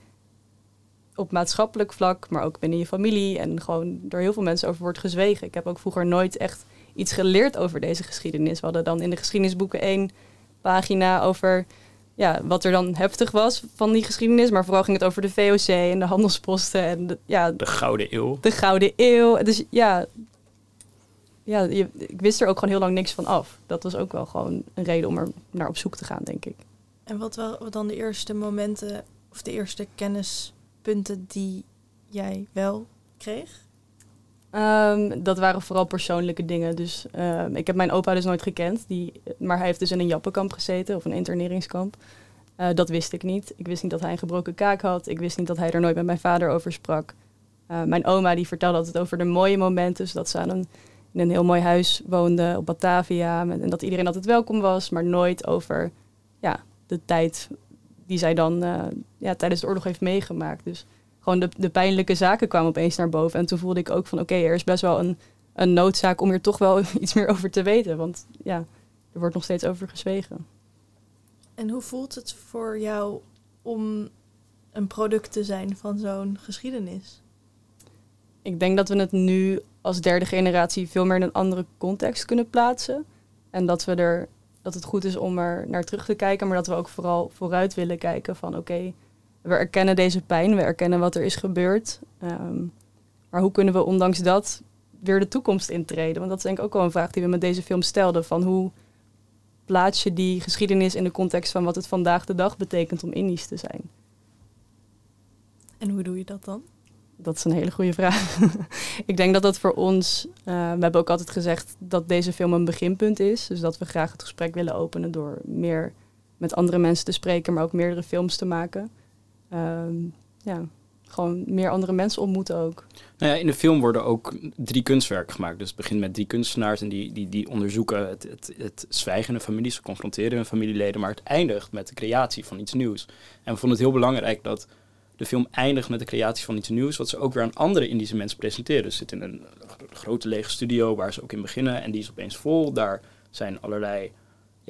op maatschappelijk vlak, maar ook binnen je familie en gewoon door heel veel mensen over wordt gezwegen. Ik heb ook vroeger nooit echt iets geleerd over deze geschiedenis. We hadden dan in de geschiedenisboeken één pagina over ja, wat er dan heftig was van die geschiedenis. Maar vooral ging het over de VOC en de handelsposten. En de, ja, de Gouden Eeuw. De Gouden Eeuw. Dus ja, ja je, ik wist er ook gewoon heel lang niks van af. Dat was ook wel gewoon een reden om er naar op zoek te gaan, denk ik. En wat waren dan de eerste momenten of de eerste kennispunten die jij wel kreeg? Um, dat waren vooral persoonlijke dingen. Dus um, ik heb mijn opa dus nooit gekend. Die, maar hij heeft dus in een jappenkamp gezeten of een interneringskamp. Uh, dat wist ik niet. Ik wist niet dat hij een gebroken kaak had. Ik wist niet dat hij er nooit met mijn vader over sprak. Uh, mijn oma die vertelde altijd over de mooie momenten. Dus dat ze in een heel mooi huis woonde op Batavia. En dat iedereen altijd welkom was. Maar nooit over ja, de tijd die zij dan uh, ja, tijdens de oorlog heeft meegemaakt. Dus gewoon de, de pijnlijke zaken kwamen opeens naar boven. En toen voelde ik ook van oké, okay, er is best wel een, een noodzaak om hier toch wel iets meer over te weten. Want ja, er wordt nog steeds over gezwegen. En hoe voelt het voor jou om een product te zijn van zo'n geschiedenis? Ik denk dat we het nu als derde generatie veel meer in een andere context kunnen plaatsen. En dat, we er, dat het goed is om er naar terug te kijken, maar dat we ook vooral vooruit willen kijken van oké, okay, we erkennen deze pijn, we erkennen wat er is gebeurd. Um, maar hoe kunnen we ondanks dat weer de toekomst intreden? Want dat is denk ik ook wel een vraag die we met deze film stelden. Van hoe plaats je die geschiedenis in de context van wat het vandaag de dag betekent om Indisch te zijn? En hoe doe je dat dan? Dat is een hele goede vraag. ik denk dat dat voor ons, uh, we hebben ook altijd gezegd dat deze film een beginpunt is. Dus dat we graag het gesprek willen openen door meer met andere mensen te spreken, maar ook meerdere films te maken. Um, ja, gewoon meer andere mensen ontmoeten ook. Nou ja, in de film worden ook drie kunstwerken gemaakt. Dus het begint met drie kunstenaars en die, die, die onderzoeken het, het, het zwijgen in families, ze confronteren hun familieleden, maar het eindigt met de creatie van iets nieuws. En we vonden het heel belangrijk dat de film eindigt met de creatie van iets nieuws, wat ze ook weer aan andere Indische mensen presenteren. Ze zitten in een grote lege studio waar ze ook in beginnen en die is opeens vol. Daar zijn allerlei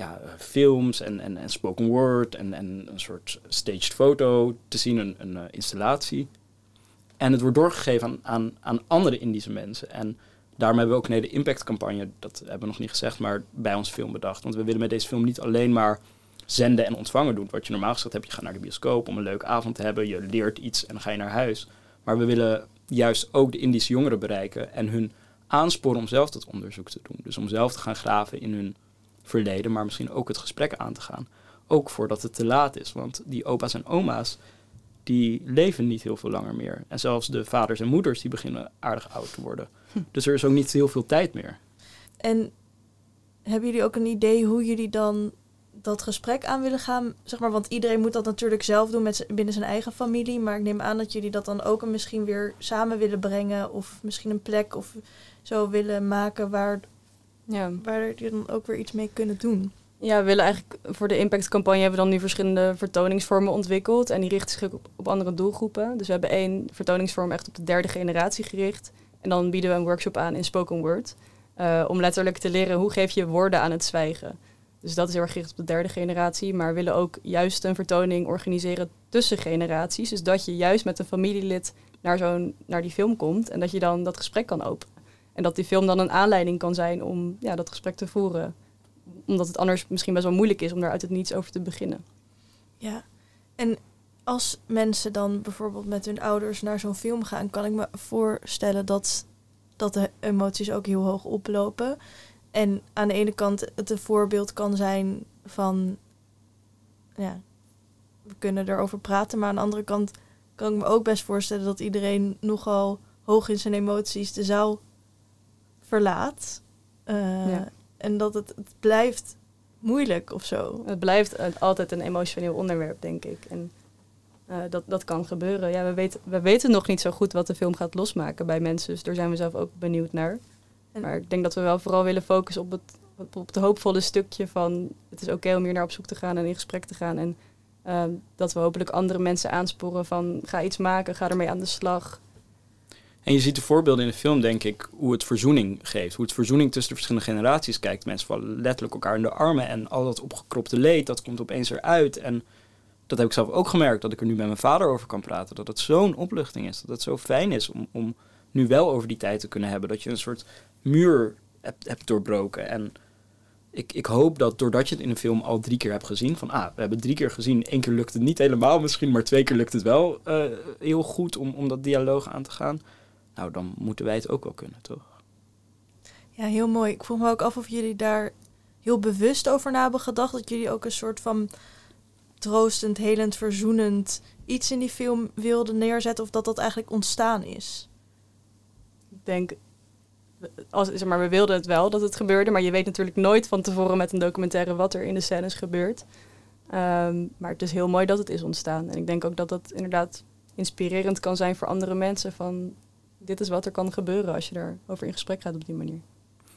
ja, films en, en, en spoken word en, en een soort staged foto te zien, een, een uh, installatie. En het wordt doorgegeven aan, aan, aan andere Indische mensen. En daarom hebben we ook een hele impactcampagne, dat hebben we nog niet gezegd, maar bij ons film bedacht. Want we willen met deze film niet alleen maar zenden en ontvangen doen. Wat je normaal gezegd hebt, je gaat naar de bioscoop om een leuke avond te hebben, je leert iets en dan ga je naar huis. Maar we willen juist ook de Indische jongeren bereiken en hun aansporen om zelf dat onderzoek te doen. Dus om zelf te gaan graven in hun verleden, maar misschien ook het gesprek aan te gaan. Ook voordat het te laat is, want die opa's en oma's, die leven niet heel veel langer meer. En zelfs de vaders en moeders, die beginnen aardig oud te worden. Hm. Dus er is ook niet heel veel tijd meer. En hebben jullie ook een idee hoe jullie dan dat gesprek aan willen gaan? Zeg maar, want iedereen moet dat natuurlijk zelf doen met binnen zijn eigen familie. Maar ik neem aan dat jullie dat dan ook misschien weer samen willen brengen. Of misschien een plek of zo willen maken waar, ja. waar jullie dan ook weer iets mee kunnen doen. Ja, we willen eigenlijk voor de impactcampagne hebben we dan nu verschillende vertoningsvormen ontwikkeld. En die richten zich op, op andere doelgroepen. Dus we hebben één vertoningsvorm echt op de derde generatie gericht. En dan bieden we een workshop aan in spoken word. Uh, om letterlijk te leren hoe geef je woorden aan het zwijgen. Dus dat is heel erg gericht op de derde generatie. Maar we willen ook juist een vertoning organiseren tussen generaties. Dus dat je juist met een familielid naar, zo'n, naar die film komt. En dat je dan dat gesprek kan openen. En dat die film dan een aanleiding kan zijn om ja, dat gesprek te voeren. Omdat het anders misschien best wel moeilijk is om daar uit het niets over te beginnen. Ja, en als mensen dan bijvoorbeeld met hun ouders naar zo'n film gaan, kan ik me voorstellen dat, dat de emoties ook heel hoog oplopen. En aan de ene kant het een voorbeeld kan zijn van, ja, we kunnen erover praten, maar aan de andere kant kan ik me ook best voorstellen dat iedereen nogal hoog in zijn emoties de zaal verlaat. Uh, En dat het, het blijft moeilijk of zo. Het blijft altijd een emotioneel onderwerp, denk ik. En uh, dat, dat kan gebeuren. Ja, we, weten, we weten nog niet zo goed wat de film gaat losmaken bij mensen. Dus daar zijn we zelf ook benieuwd naar. Maar ik denk dat we wel vooral willen focussen op het, op het hoopvolle stukje van... het is oké om hier naar op zoek te gaan en in gesprek te gaan. En uh, dat we hopelijk andere mensen aansporen van... ga iets maken, ga ermee aan de slag. En je ziet de voorbeelden in de film, denk ik, hoe het verzoening geeft. Hoe het verzoening tussen de verschillende generaties kijkt. Mensen vallen letterlijk elkaar in de armen en al dat opgekropte leed, dat komt opeens eruit. En dat heb ik zelf ook gemerkt, dat ik er nu met mijn vader over kan praten. Dat het zo'n opluchting is, dat het zo fijn is om, om nu wel over die tijd te kunnen hebben. Dat je een soort muur hebt, doorbroken. En ik, ik hoop dat doordat je het in een film al drie keer hebt gezien, van ah, we hebben drie keer gezien, één keer lukt het niet helemaal misschien, maar twee keer lukt het wel uh, heel goed om, om dat dialoog aan te gaan. Nou, dan moeten wij het ook wel kunnen, toch? Ja, heel mooi. Ik vroeg me ook af of jullie daar heel bewust over na hebben gedacht. Dat jullie ook een soort van troostend, helend, verzoenend iets in die film wilden neerzetten. Of dat dat eigenlijk ontstaan is. Ik denk, als, zeg maar, we wilden het wel dat het gebeurde. Maar je weet natuurlijk nooit van tevoren met een documentaire wat er in de scènes gebeurt. Um, maar het is heel mooi dat het is ontstaan. En ik denk ook dat dat inderdaad inspirerend kan zijn voor andere mensen. Van dit is wat er kan gebeuren als je erover in gesprek gaat op die manier.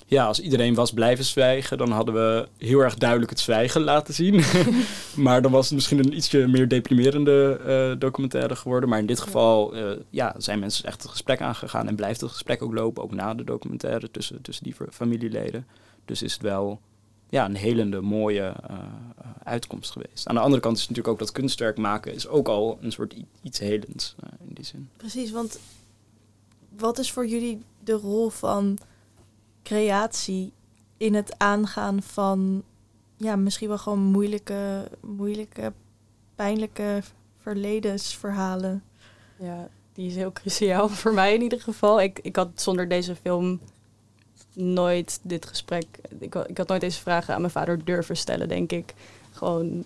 Ja, als iedereen was blijven zwijgen, dan hadden we heel erg duidelijk het zwijgen laten zien. maar dan was het misschien een ietsje meer deprimerende uh, documentaire geworden. Maar in dit geval uh, ja, zijn mensen echt het gesprek aangegaan en blijft het gesprek ook lopen, ook na de documentaire tussen, tussen die familieleden. Dus is het wel ja, een helende, mooie uh, uitkomst geweest. Aan de andere kant is het natuurlijk ook dat kunstwerk maken is ook al een soort iets helends in die zin. Precies, want wat is voor jullie de rol van creatie in het aangaan van ja, misschien wel gewoon moeilijke, moeilijke, pijnlijke verledensverhalen? Ja, die is heel cruciaal voor mij in ieder geval. Ik, ik had zonder deze film nooit dit gesprek. Ik, ik had nooit deze vragen aan mijn vader durven stellen, denk ik. Gewoon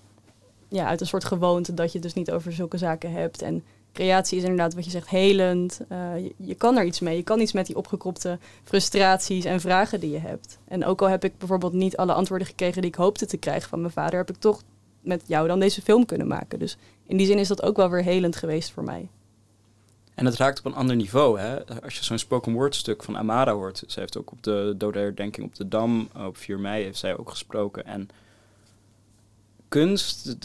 ja, uit een soort gewoonte dat je dus niet over zulke zaken hebt. En creatie is inderdaad wat je zegt, helend. Je, je, kan er iets mee. Je kan iets met die opgekropte frustraties en vragen die je hebt. En ook al heb ik bijvoorbeeld niet alle antwoorden gekregen die ik hoopte te krijgen van mijn vader, heb ik toch met jou dan deze film kunnen maken. Dus in die zin is dat ook wel weer helend geweest voor mij. En het raakt op een ander niveau. Hè? Als je zo'n spoken word stuk van Amara hoort. Ze heeft ook op de dode herdenking op de Dam op 4 mei heeft zij ook gesproken. En kunst,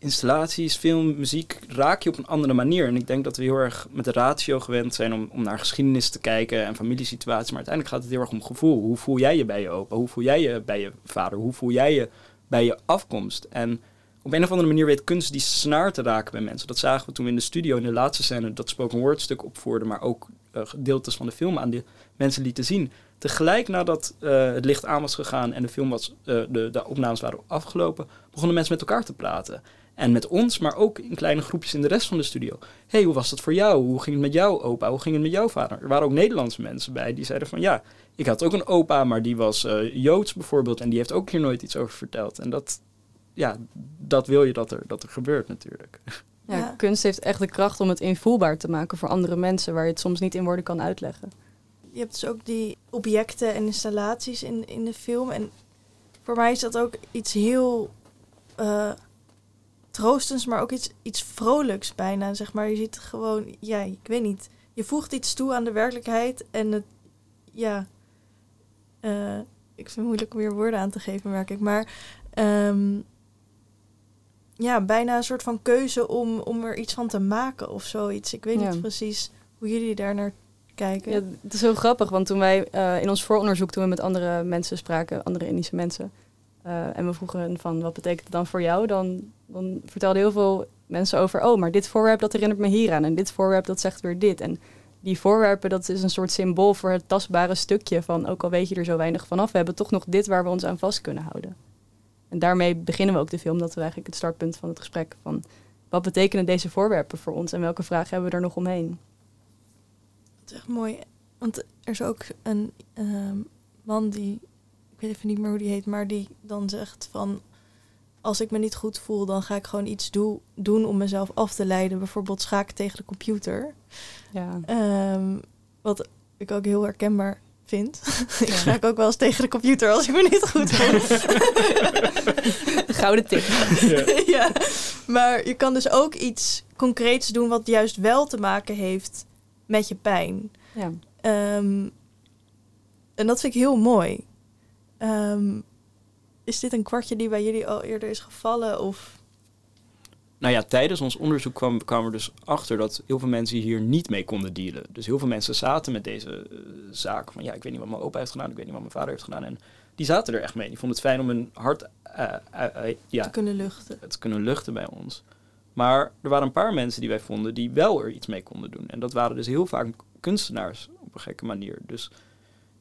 installaties, film, muziek raak je op een andere manier. En ik denk dat we heel erg met de ratio gewend zijn om, om naar geschiedenis te kijken en familiesituaties. Maar uiteindelijk gaat het heel erg om gevoel. Hoe voel jij je bij je opa? Hoe voel jij je bij je vader? Hoe voel jij je bij je afkomst? En op een of andere manier weet kunst die snaar te raken bij mensen. Dat zagen we toen we in de studio in de laatste scène dat spoken word stuk opvoerden, maar ook eh, gedeeltes van de film aan de mensen lieten zien. Tegelijk nadat eh, het licht aan was gegaan en de film was, eh, de, de opnames waren afgelopen, begonnen mensen met elkaar te praten. En met ons, maar ook in kleine groepjes in de rest van de studio. hey, hoe was dat voor jou? Hoe ging het met jouw opa? Hoe ging het met jouw vader? Er waren ook Nederlandse mensen bij die zeiden van ja, ik had ook een opa, maar die was eh, Joods bijvoorbeeld en die heeft ook hier nooit iets over verteld. En dat, ja, dat wil je dat er, dat er gebeurt natuurlijk. Ja, Ja. kunst heeft echt de kracht om het invoelbaar te maken voor andere mensen, waar je het soms niet in woorden kan uitleggen. Je hebt dus ook die objecten en installaties in, in de film. En voor mij is dat ook iets heel eh, troostends, maar ook iets, iets vrolijks bijna. Zeg maar, je ziet gewoon, ja, ik weet niet. Je voegt iets toe aan de werkelijkheid en het, ja. eh, ik vind het moeilijk om weer woorden aan te geven, merk ik. Maar ehm, ja, bijna een soort van keuze om, om er iets van te maken of zoiets. Ik weet Ja. niet precies hoe jullie daar naar kijken. Ja, het is heel grappig, want toen wij eh, in ons vooronderzoek, toen we met andere mensen spraken, andere Indische mensen, eh, en we vroegen van wat betekent het dan voor jou, dan, dan vertelden heel veel mensen over, oh, maar dit voorwerp dat herinnert me hieraan en dit voorwerp dat zegt weer dit. En die voorwerpen, dat is een soort symbool voor het tastbare stukje van, ook al weet je er zo weinig vanaf, we hebben toch nog dit waar we ons aan vast kunnen houden. En daarmee beginnen we ook de film, dat we eigenlijk het startpunt van het gesprek van, wat betekenen deze voorwerpen voor ons en welke vragen hebben we er nog omheen? Dat is echt mooi. Want er is ook een ehm, man die, ik weet even niet meer hoe die heet, maar die dan zegt van, als ik me niet goed voel, dan ga ik gewoon iets doe, doen om mezelf af te leiden. Bijvoorbeeld schaken tegen de computer. Ja. Ehm, wat ik ook heel herkenbaar vind. ik schaak ook wel eens tegen de computer als ik me niet goed voel. Gouden tip. ja, maar je kan dus ook iets concreets doen wat juist wel te maken heeft met je pijn. Ja. Ehm, en dat vind ik heel mooi. Ehm, is dit een kwartje die bij jullie al eerder is gevallen? Of Nou ja, tijdens ons onderzoek kwam, kwamen we dus achter dat heel veel mensen hier niet mee konden dealen. Dus heel veel mensen zaten met deze eh, zaak van ja, ik weet niet wat mijn opa heeft gedaan, ik weet niet wat mijn vader heeft gedaan. En die zaten er echt mee. Die vonden het fijn om hun hart eh, eh, ja, te kunnen luchten? te kunnen luchten bij ons. Maar er waren een paar mensen die wij vonden die wel er iets mee konden doen. En dat waren dus heel vaak kunstenaars op een gekke manier. Dus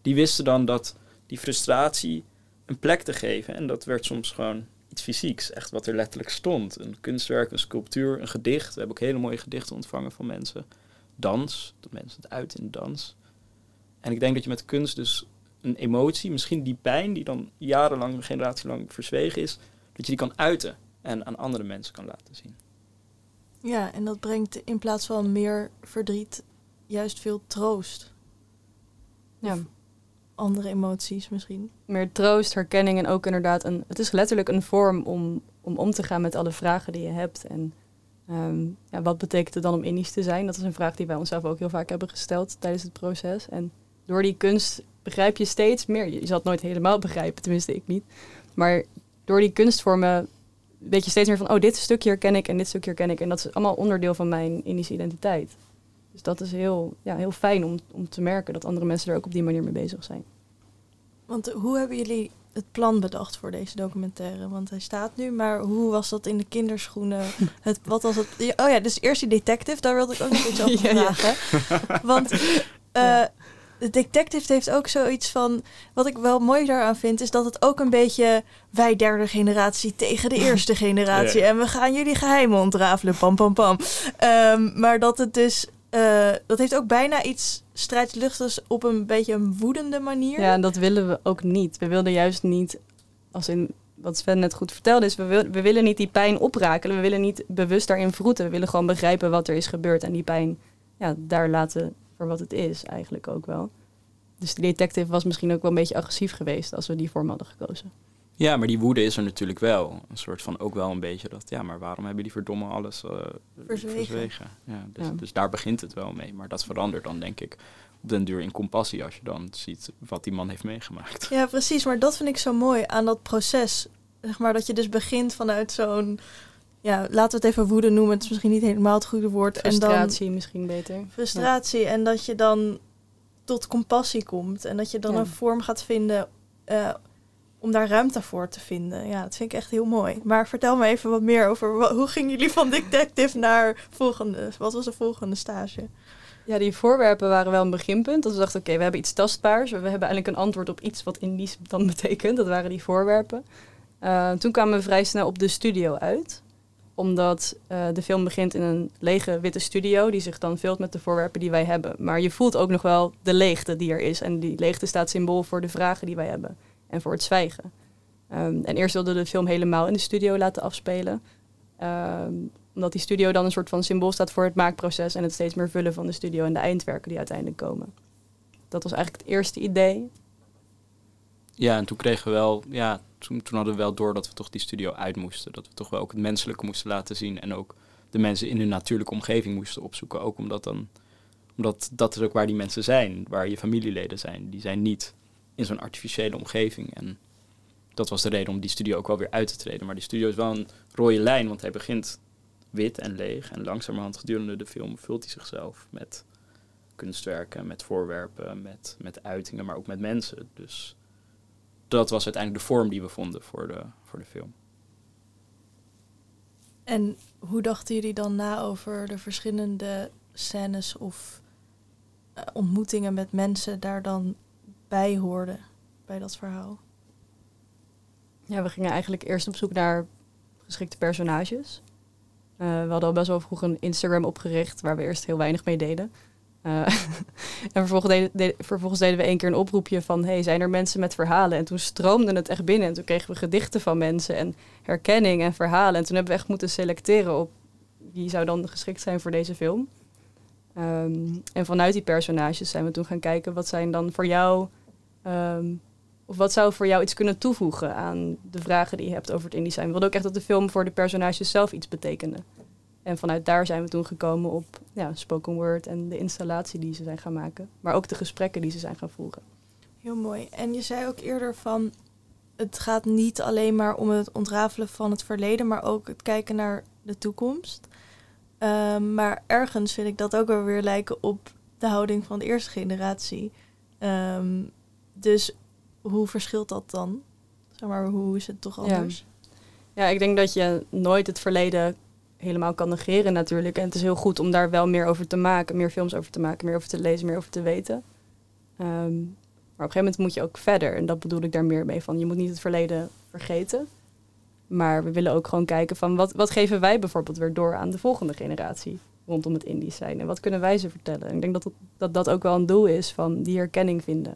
die wisten dan dat die frustratie een plek te geven. En dat werd soms gewoon iets fysieks. Echt wat er letterlijk stond. Een kunstwerk, een sculptuur, een gedicht. We hebben ook hele mooie gedichten ontvangen van mensen. Dans, dat mensen het uit in dans. En ik denk dat je met kunst dus een emotie, misschien die pijn die dan jarenlang, een generatie lang verzwegen is, dat je die kan uiten en aan andere mensen kan laten zien. Ja, en dat brengt in plaats van meer verdriet juist veel troost. Ja. Of andere emoties misschien. Meer troost, herkenning en ook inderdaad een. Het is letterlijk een vorm om, om om te gaan met alle vragen die je hebt. En ehm, ja, wat betekent het dan om Indisch te zijn? Dat is een vraag die wij onszelf ook heel vaak hebben gesteld tijdens het proces. En door die kunst begrijp je steeds meer. Je zal het nooit helemaal begrijpen, tenminste ik niet. Maar door die kunstvormen weet je steeds meer van, oh, dit stukje herken ik en dit stukje herken ik. En dat is allemaal onderdeel van mijn Indische identiteit. Dus dat is heel, ja, heel fijn om, om te merken dat andere mensen er ook op die manier mee bezig zijn. Want hoe hebben jullie het plan bedacht voor deze documentaire? Want hij staat nu, maar hoe was dat in de kinderschoenen? Het, wat was het? Oh ja, dus eerst die detective, daar wilde ik ook nog iets over Ja, ja. vragen. Want eh. De detective heeft ook zoiets van... Wat ik wel mooi daaraan vind, is dat het ook een beetje... wij derde generatie tegen de eerste generatie. Ja. En we gaan jullie geheimen ontrafelen, pam pam pam. Ehm, maar dat het dus... eh, dat heeft ook bijna iets strijdluchtigs op een beetje een woedende manier. Ja, en dat willen we ook niet. We wilden juist niet, als in wat Sven net goed vertelde, is we, wil- we willen niet die pijn oprakelen. We willen niet bewust daarin vroeten. We willen gewoon begrijpen wat er is gebeurd en die pijn ja, daar laten voor wat het is eigenlijk ook wel. Dus de detective was misschien ook wel een beetje agressief geweest als we die vorm hadden gekozen. Ja, maar die woede is er natuurlijk wel. Een soort van ook wel een beetje dat, ja, maar waarom hebben die verdomme alles eh, Verzwegen. Ja, dus, Ja. dus daar begint het wel mee. Maar dat verandert dan denk ik op den duur in compassie als je dan ziet wat die man heeft meegemaakt. Ja, precies. Maar dat vind ik zo mooi aan dat proces. zeg maar, dat je dus begint vanuit zo'n, ja, laten we het even woede noemen. Het is misschien niet helemaal het goede woord. Frustratie En dan misschien beter. frustratie en dat je dan tot compassie komt en dat je dan Ja. een vorm gaat vinden eh, om daar ruimte voor te vinden. Ja, dat vind ik echt heel mooi. Maar vertel me even wat meer over hoe gingen jullie van detective naar volgende? Wat was de volgende stage? Ja, die voorwerpen waren wel een beginpunt. Dat we dachten, oké, we hebben iets tastbaars. We hebben eigenlijk een antwoord op iets wat Indisch dan betekent. Dat waren die voorwerpen. Eh, toen kwamen we vrij snel op de studio uit. Omdat eh, de film begint in een lege witte studio... die zich dan vult met de voorwerpen die wij hebben. Maar je voelt ook nog wel de leegte die er is. En die leegte staat symbool voor de vragen die wij hebben. En voor het zwijgen. Ehm, en eerst wilden we de film helemaal in de studio laten afspelen. Ehm, omdat die studio dan een soort van symbool staat voor het maakproces en het steeds meer vullen van de studio en de eindwerken die uiteindelijk komen. Dat was eigenlijk het eerste idee. Ja, en toen kregen we wel, ja, toen, hadden we wel door dat we toch die studio uit moesten. Dat we toch wel ook het menselijke moesten laten zien. En ook de mensen in hun natuurlijke omgeving moesten opzoeken. Ook omdat dan, omdat dat is ook waar die mensen zijn, waar je familieleden zijn. Die zijn niet in zo'n artificiële omgeving. En dat was de reden om die studio ook wel weer uit te treden. Maar die studio is wel een rode lijn, want hij begint wit en leeg. En langzamerhand gedurende de film vult hij zichzelf met kunstwerken, met voorwerpen, met, met uitingen, maar ook met mensen. Dus dat was uiteindelijk de vorm die we vonden voor de, voor de film. En hoe dachten jullie dan na over de verschillende scènes of eh, ontmoetingen met mensen daar dan bij hoorden bij dat verhaal? Ja, we gingen eigenlijk eerst op zoek naar geschikte personages. Eh, we hadden al best wel vroeg een Instagram opgericht waar we eerst heel weinig mee deden. Eh, en vervolgens deden, de- vervolgens deden we één keer een oproepje van... hey, zijn er mensen met verhalen? En toen stroomde het echt binnen. En toen kregen we gedichten van mensen en herkenning en verhalen. En toen hebben we echt moeten selecteren op wie zou dan geschikt zijn voor deze film. Ehm, en vanuit die personages zijn we toen gaan kijken... wat zijn dan voor jou... ehm, of wat zou voor jou iets kunnen toevoegen aan de vragen die je hebt over het Indisch zijn? We wilden ook echt dat de film voor de personages zelf iets betekende. En vanuit daar zijn we toen gekomen op ja, spoken word en de installatie die ze zijn gaan maken. Maar ook de gesprekken die ze zijn gaan voeren. Heel mooi. En je zei ook eerder van het gaat niet alleen maar om het ontrafelen van het verleden, maar ook het kijken naar de toekomst. Ehm, maar ergens vind ik dat ook wel weer lijken op de houding van de eerste generatie. Ehm, dus hoe verschilt dat dan? Zeg maar, hoe is het toch Ja. anders? Ja, ik denk dat je nooit het verleden helemaal kan negeren natuurlijk. En het is heel goed om daar wel meer over te maken, meer films over te maken, meer over te lezen, meer over te weten. Ehm, maar op een gegeven moment moet je ook verder. En dat bedoel ik daar meer mee van. Je moet niet het verleden vergeten. Maar we willen ook gewoon kijken van wat, wat geven wij bijvoorbeeld weer door aan de volgende generatie rondom het Indisch zijn. En wat kunnen wij ze vertellen? En ik denk dat dat, dat dat ook wel een doel is van die herkenning vinden.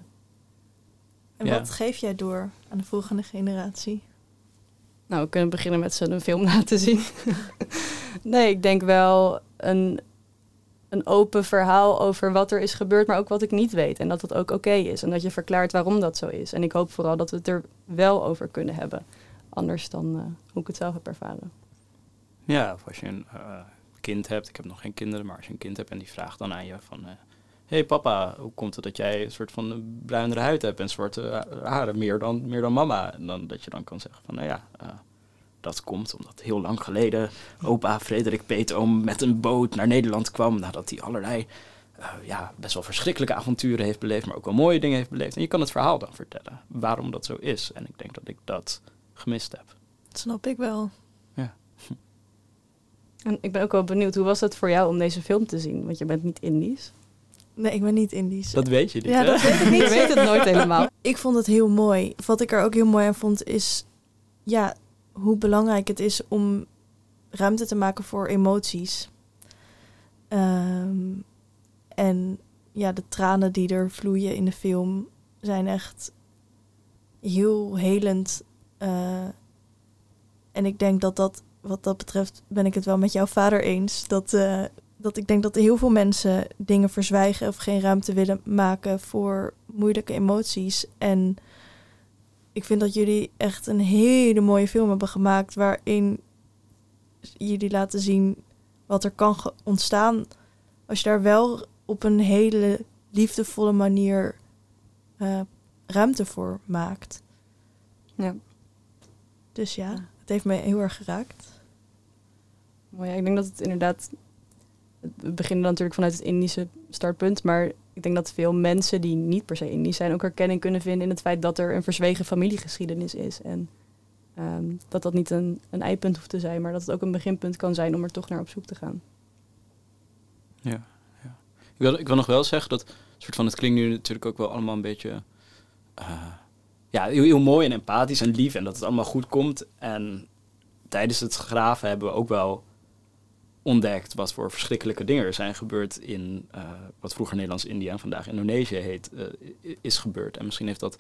En Ja. wat geef jij door aan de volgende generatie? Nou, we kunnen beginnen met ze een film laten zien. Nee, ik denk wel een, een open verhaal over wat er is gebeurd, maar ook wat ik niet weet. En dat dat ook oké is. En dat je verklaart waarom dat zo is. En ik hoop vooral dat we het er wel over kunnen hebben. Anders dan eh, hoe ik het zelf heb ervaren. Ja, of als je een eh, kind hebt, ik heb nog geen kinderen, maar als je een kind hebt en die vraagt dan aan je van... Hé hey papa, hoe komt het dat jij een soort van bruinere huid hebt en zwarte eh, haren, meer dan, meer dan mama? En dan, dat je dan kan zeggen van, nou ja, eh, dat komt omdat heel lang geleden opa Frederik Peetoom met een boot naar Nederland kwam nadat hij allerlei eh, ja, best wel verschrikkelijke avonturen heeft beleefd, maar ook wel mooie dingen heeft beleefd. En je kan het verhaal dan vertellen, waarom dat zo is. En ik denk dat ik dat gemist heb. Dat snap ik wel. En ik ben ook wel benieuwd, hoe was het voor jou om deze film te zien? Want je bent niet Indisch. Nee, ik ben niet Indisch. Dat weet je niet, Ja, hè? dat weet ik niet. Je weet het nooit helemaal. Ik vond het heel mooi. Wat ik er ook heel mooi aan vond is ja, hoe belangrijk het is om ruimte te maken voor emoties. Ehm, en ja, de tranen die er vloeien in de film zijn echt heel helend. Eh, en ik denk dat dat, wat dat betreft, ben ik het wel met jouw vader eens. Dat, eh, dat ik denk dat heel veel mensen dingen verzwijgen of geen ruimte willen maken voor moeilijke emoties. En ik vind dat jullie echt een hele mooie film hebben gemaakt waarin jullie laten zien wat er kan ontstaan als je daar wel op een hele liefdevolle manier eh, ruimte voor maakt. Ja. Dus ja, het heeft me heel erg geraakt. Mooi, ja, ik denk dat het inderdaad... We beginnen dan natuurlijk vanuit het Indische startpunt, maar ik denk dat veel mensen die niet per se Indisch zijn ook herkenning kunnen vinden in het feit dat er een verzwegen familiegeschiedenis is. En ehm, dat dat niet een, een eindpunt hoeft te zijn, maar dat het ook een beginpunt kan zijn om er toch naar op zoek te gaan. Ja, ja. Ik, wil, ik wil nog wel zeggen dat soort van, het klinkt nu natuurlijk ook wel allemaal een beetje uh, ja, heel, heel, mooi en empathisch en lief en dat het allemaal goed komt. En tijdens het graven hebben we ook wel ontdekt wat voor verschrikkelijke dingen er zijn gebeurd in uh, wat vroeger Nederlands-Indië en vandaag Indonesië heet, uh, is gebeurd. En misschien heeft dat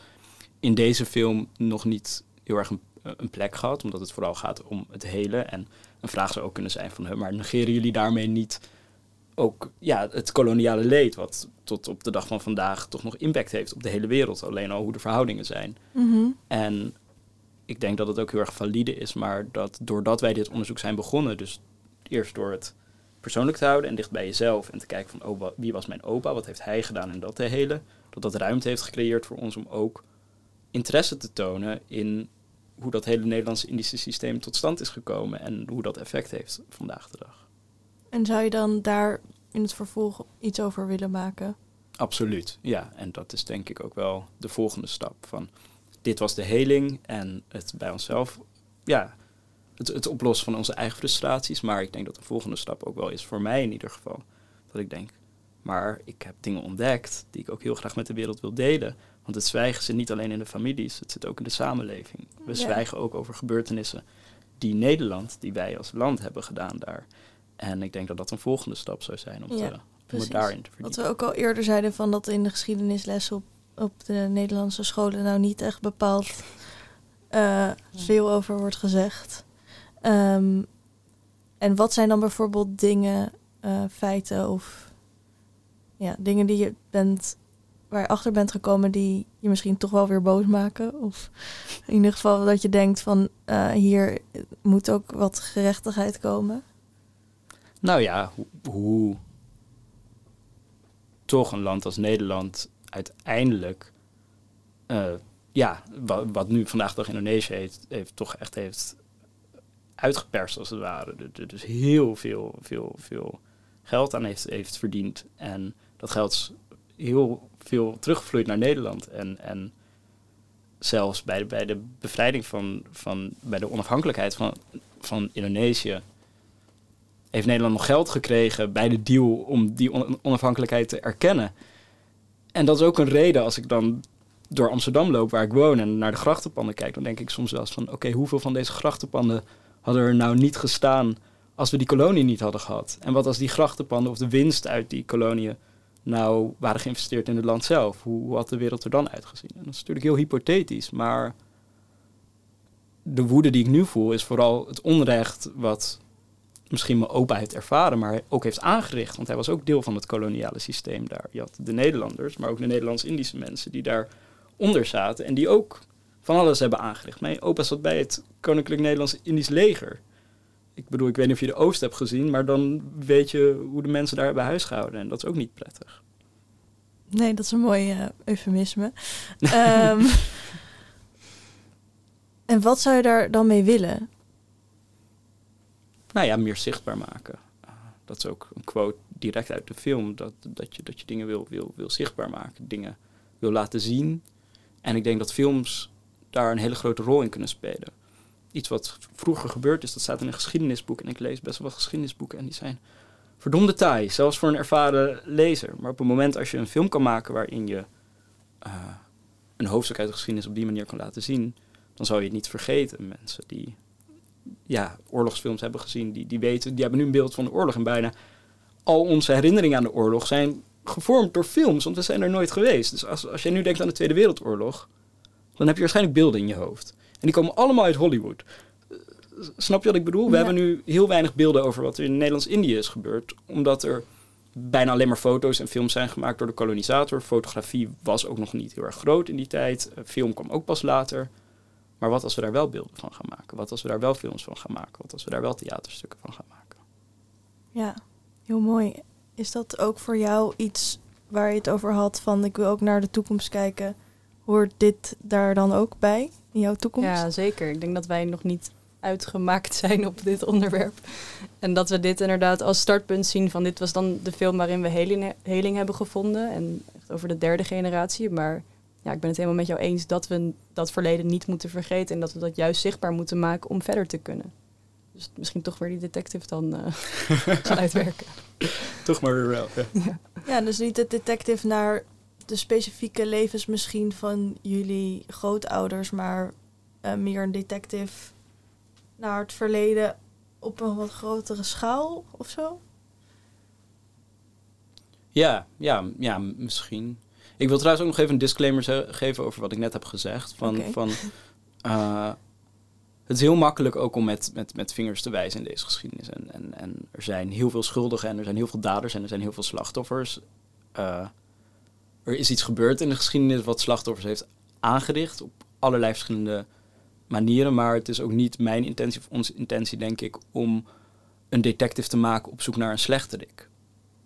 in deze film nog niet heel erg een, een, plek gehad, omdat het vooral gaat om het hele. En een vraag zou ook kunnen zijn van, maar negeren jullie daarmee niet ook ja, het koloniale leed, wat tot op de dag van vandaag toch nog impact heeft op de hele wereld. Alleen al hoe de verhoudingen zijn. Mm En ik denk dat het ook heel erg valide is, maar dat doordat wij dit onderzoek zijn begonnen, dus eerst door het persoonlijk te houden en dicht bij jezelf en te kijken van oh, wie was mijn opa, wat heeft hij gedaan en dat te hele, dat dat ruimte heeft gecreëerd voor ons om ook interesse te tonen in hoe dat hele Nederlandse-Indische systeem tot stand is gekomen en hoe dat effect heeft vandaag de dag. En zou je dan daar in het vervolg iets over willen maken? Absoluut, ja. En dat is denk ik ook wel de volgende stap. Van dit was de heling en het bij onszelf, ja, het, het oplossen van onze eigen frustraties. Maar ik denk dat de volgende stap ook wel is, voor mij in ieder geval, dat ik denk, maar ik heb dingen ontdekt die ik ook heel graag met de wereld wil delen. Want het zwijgen zit niet alleen in de families, het zit ook in de samenleving. We zwijgen ook over gebeurtenissen die Nederland, die wij als land hebben gedaan daar. En ik denk dat dat een volgende stap zou zijn om, te, om het daarin te verdiepen. Wat we ook al eerder zeiden van dat in de geschiedenisles op, op de Nederlandse scholen nou niet echt bepaald uh, veel over wordt gezegd. Um, en wat zijn dan bijvoorbeeld dingen, uh, feiten of ja, dingen die je bent, waar je achter bent gekomen die je misschien toch wel weer boos maken? Of in ieder geval dat je denkt van uh, hier moet ook wat gerechtigheid komen? Nou ja, hoe, toch een land als Nederland uiteindelijk, uh, ja, wat, nu vandaag dag Indonesië heeft, heeft toch echt heeft uitgeperst als het ware. Dus heel veel, veel, veel geld aan heeft, heeft verdiend. En dat geld is heel veel teruggevloeid naar Nederland. En, en zelfs bij de, bij de bevrijding van, van, bij de onafhankelijkheid van, van Indonesië heeft Nederland nog geld gekregen bij de deal om die onafhankelijkheid te erkennen. En dat is ook een reden als ik dan door Amsterdam loop, waar ik woon, en naar de grachtenpanden kijk, dan denk ik soms wel eens van, oké, hoeveel van deze grachtenpanden hadden er nou niet gestaan als we die kolonie niet hadden gehad? En wat als die grachtenpanden of de winst uit die koloniën nou waren geïnvesteerd in het land zelf? Hoe, had de wereld er dan uitgezien? En dat is natuurlijk heel hypothetisch, maar de woede die ik nu voel is vooral het onrecht wat misschien mijn opa heeft ervaren, maar ook heeft aangericht. Want hij was ook deel van het koloniale systeem daar. Je had de Nederlanders, maar ook de Nederlands-Indische mensen die daaronder zaten. En die ook van alles hebben aangericht. Mijn opa zat bij het Koninklijk Nederlands-Indisch leger. Ik bedoel, ik weet niet of je de Oost hebt gezien, maar dan weet je hoe de mensen daar hebben huisgehouden. En dat is ook niet prettig. Nee, dat is een mooi uh, eufemisme. um, en wat zou je daar dan mee willen? nou ja, meer zichtbaar maken. Uh, dat is ook een quote direct uit de film, dat, dat, je, dat je dingen wil, wil, wil zichtbaar maken, dingen wil laten zien. En ik denk dat films daar een hele grote rol in kunnen spelen. Iets wat vroeger gebeurd is, dat staat in een geschiedenisboek. En ik lees best wel wat geschiedenisboeken en die zijn verdomde taai, zelfs voor een ervaren lezer. Maar op het moment als je een film kan maken waarin je uh, een hoofdstuk uit de geschiedenis op die manier kan laten zien, dan zou je het niet vergeten. Mensen die ja, oorlogsfilms hebben gezien, die, die weten, die hebben nu een beeld van de oorlog. En bijna al onze herinneringen aan de oorlog zijn gevormd door films, want we zijn er nooit geweest. Dus als, als jij nu denkt aan de Tweede Wereldoorlog, dan heb je waarschijnlijk beelden in je hoofd. En die komen allemaal uit Hollywood. Snap je wat ik bedoel? We hebben nu heel weinig beelden over wat er in Nederlands-Indië is gebeurd, omdat er bijna alleen maar foto's en films zijn gemaakt door de kolonisator. Fotografie was ook nog niet heel erg groot in die tijd. Film kwam ook pas later. Maar wat als we daar wel beelden van gaan maken? Wat als we daar wel films van gaan maken? Wat als we daar wel theaterstukken van gaan maken? Ja, heel mooi. Is dat ook voor jou iets waar je het over had van ik wil ook naar de toekomst kijken? Hoort dit daar dan ook bij in jouw toekomst? Ja, zeker. Ik denk dat wij nog niet uitgemaakt zijn op dit onderwerp. En dat we dit inderdaad als startpunt zien van dit was dan de film waarin we heling, heling hebben gevonden. En echt over de derde generatie. Maar ja, ik ben het helemaal met jou eens dat we dat verleden niet moeten vergeten. En dat we dat juist zichtbaar moeten maken om verder te kunnen. Dus misschien toch weer die detective dan uh, gaan uitwerken. toch maar weer wel. Ja. ja, dus niet de detective naar de specifieke levens misschien van jullie grootouders, maar uh, meer een detective naar het verleden op een wat grotere schaal of zo? Ja, ja, ja, misschien. Ik wil trouwens ook nog even een disclaimer geven over wat ik net heb gezegd. Van, van, uh, het is heel makkelijk ook om met, met, met vingers te wijzen in deze geschiedenis. En, en, en er zijn heel veel schuldigen en er zijn heel veel daders en er zijn heel veel slachtoffers. Uh, er is iets gebeurd in de geschiedenis wat slachtoffers heeft aangericht op allerlei verschillende manieren. Maar het is ook niet mijn intentie of onze intentie, denk ik, om een detective te maken op zoek naar een slechterik.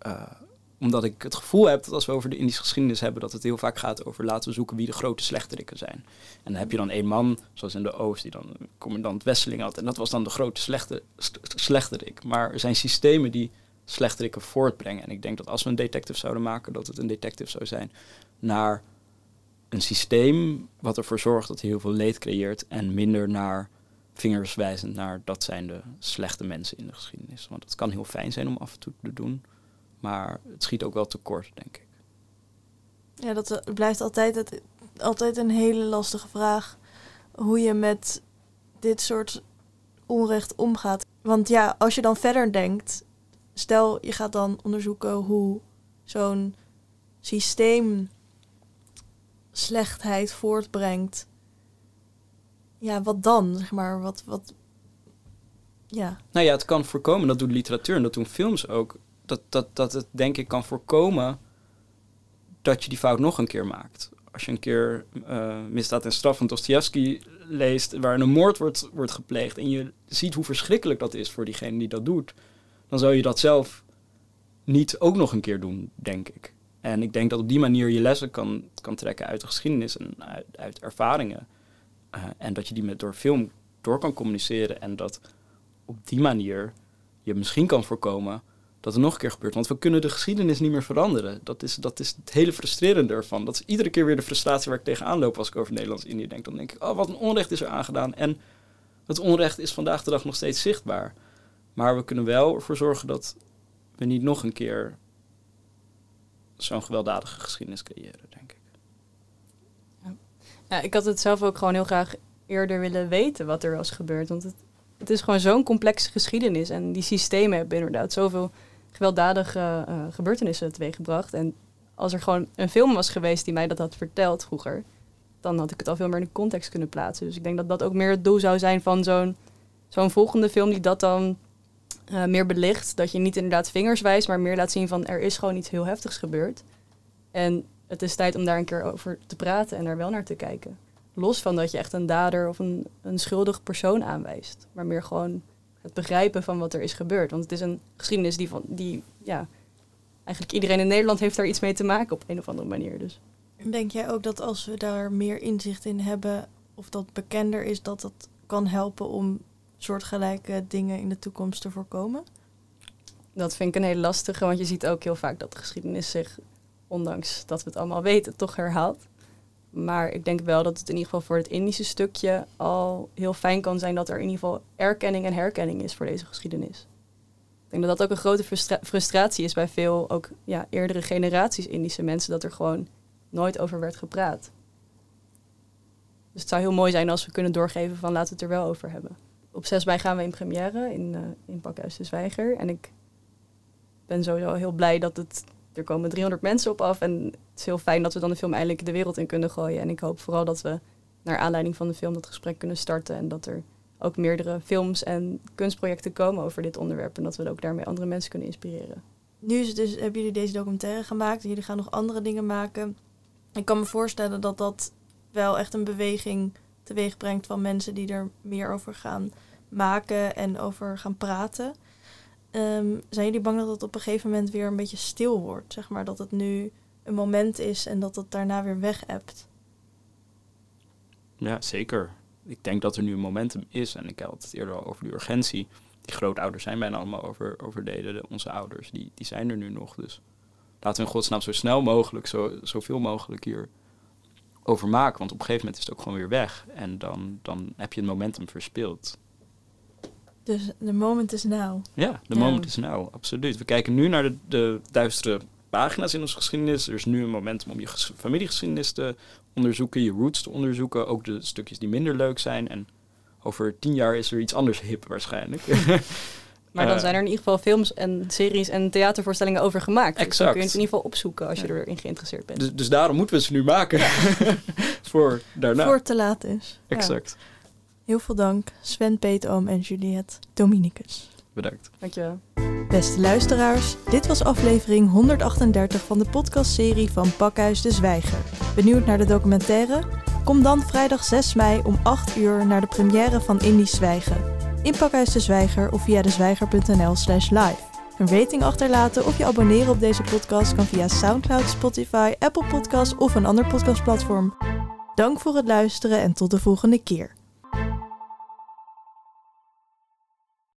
Uh, omdat ik het gevoel heb dat als we over de Indische geschiedenis hebben, dat het heel vaak gaat over laten we zoeken wie de grote slechterikken zijn. En dan heb je dan één man, zoals in de Oost, die dan commandant Wesseling had. En dat was dan de grote slechte, slechterik. Maar er zijn systemen die slechterikken voortbrengen. En ik denk dat als we een detective zouden maken, dat het een detective zou zijn naar een systeem wat ervoor zorgt dat hij heel veel leed creëert en minder naar vingers wijzend naar dat zijn de slechte mensen in de geschiedenis. Want het kan heel fijn zijn om af en toe te doen, maar het schiet ook wel tekort, denk ik. Ja, dat eh, blijft altijd, het, altijd een hele lastige vraag. Hoe je met dit soort onrecht omgaat. Want ja, als je dan verder denkt, stel je gaat dan onderzoeken hoe zo'n systeem slechtheid voortbrengt. Ja, wat dan? Zeg maar, wat, wat. Ja. Nou ja, het kan voorkomen, dat doet literatuur en dat doen films ook. Dat, dat, dat het denk ik kan voorkomen dat je die fout nog een keer maakt. Als je een keer uh, Misdaad en Straf van Dostoevsky leest, waar een moord wordt, wordt gepleegd en je ziet hoe verschrikkelijk dat is voor diegene die dat doet, dan zou je dat zelf niet ook nog een keer doen, denk ik. En ik denk dat op die manier je lessen kan, kan trekken uit de geschiedenis en uit, ervaringen. Uh, en dat je die met, door film door kan communiceren. En dat op die manier je misschien kan voorkomen dat er nog een keer gebeurt. Want we kunnen de geschiedenis niet meer veranderen. Dat is, dat is het hele frustrerende ervan. Dat is iedere keer weer de frustratie waar ik tegenaan loop als ik over Nederlands-Indië denk. Dan denk ik, oh, wat een onrecht is er aangedaan. En het onrecht is vandaag de dag nog steeds zichtbaar. Maar we kunnen wel ervoor zorgen dat we niet nog een keer zo'n gewelddadige geschiedenis creëren, denk ik. Ja. ik had het zelf ook gewoon heel graag eerder willen weten wat er was gebeurd. Want het, het is gewoon zo'n complexe geschiedenis. En die systemen hebben inderdaad zoveel gewelddadige uh, gebeurtenissen teweeggebracht. En als er gewoon een film was geweest die mij dat had verteld vroeger, dan had ik het al veel meer in de context kunnen plaatsen. Dus ik denk dat dat ook meer het doel zou zijn van zo'n zo'n volgende film die dat dan uh, meer belicht. Dat je niet inderdaad vingers wijst, maar meer laat zien van er is gewoon iets heel heftigs gebeurd. En het is tijd om daar een keer over te praten en daar wel naar te kijken. Los van dat je echt een dader of een, een schuldig persoon aanwijst. Maar meer gewoon het begrijpen van wat er is gebeurd. Want het is een geschiedenis die, van, die ja, eigenlijk iedereen in Nederland heeft daar iets mee te maken op een of andere manier. Dus. Denk jij ook dat als we daar meer inzicht in hebben, of dat bekender is, dat dat kan helpen om soortgelijke dingen in de toekomst te voorkomen? Dat vind ik een hele lastige, want je ziet ook heel vaak dat de geschiedenis zich, ondanks dat we het allemaal weten, toch herhaalt. Maar ik denk wel dat het in ieder geval voor het Indische stukje al heel fijn kan zijn dat er in ieder geval erkenning en herkenning is voor deze geschiedenis. Ik denk dat dat ook een grote frustratie is bij veel ook ja, eerdere generaties Indische mensen, dat er gewoon nooit over werd gepraat. Dus het zou heel mooi zijn als we kunnen doorgeven van laten we het er wel over hebben op 6 mei gaan we in première in, uh, in Pakhuis de Zwijger. En ik ben sowieso heel blij dat het... Er komen 300 mensen op af en het is heel fijn dat we dan de film eindelijk de wereld in kunnen gooien. En ik hoop vooral dat we naar aanleiding van de film dat gesprek kunnen starten. En dat er ook meerdere films en kunstprojecten komen over dit onderwerp. En dat we ook daarmee andere mensen kunnen inspireren. Nu is het dus, hebben jullie deze documentaire gemaakt en jullie gaan nog andere dingen maken. Ik kan me voorstellen dat dat wel echt een beweging teweeg brengt van mensen die er meer over gaan maken en over gaan praten. Um, zijn jullie bang dat het op een gegeven moment weer een beetje stil wordt? Zeg maar dat het nu een moment is en dat het daarna weer weg hebt? Ja, zeker. Ik denk dat er nu een momentum is. En ik had het eerder al over de urgentie. Die grootouders zijn bijna allemaal over, overleden. De- onze ouders, die, die zijn er nu nog. Dus laten we in godsnaam zo snel mogelijk, zo, zoveel mogelijk hier over maken. Want op een gegeven moment is het ook gewoon weer weg. En dan, dan heb je het momentum verspeeld. Dus de moment is now. Ja, de moment is nou, absoluut. We kijken nu naar de, de duistere pagina's in onze geschiedenis. Er is nu een momentum om je ges- familiegeschiedenis te onderzoeken, je roots te onderzoeken. Ook de stukjes die minder leuk zijn. En over tien jaar is er iets anders hip waarschijnlijk. Maar dan Eh, zijn er in ieder geval films en series en theatervoorstellingen over gemaakt. Dus dan Exact. kun je het in ieder geval opzoeken als je erin geïnteresseerd bent. dus, dus daarom moeten we ze nu maken. Voor daarna. Voor het te laat is. Exact. Heel veel dank, Sven Peetoom en Juliette Dominicus. Bedankt. Dankjewel. Beste luisteraars, dit was aflevering 138 van de podcastserie van Pakhuis de Zwijger. Benieuwd naar de documentaire? Kom dan vrijdag 6 mei om 8 uur naar de première van Indisch Zwijgen. In Pakhuis de Zwijger of via dezwijger.nl slash live. Een rating achterlaten of je abonneren op deze podcast kan via Soundcloud, Spotify, Apple Podcasts of een ander podcastplatform. Dank voor het luisteren en tot de volgende keer.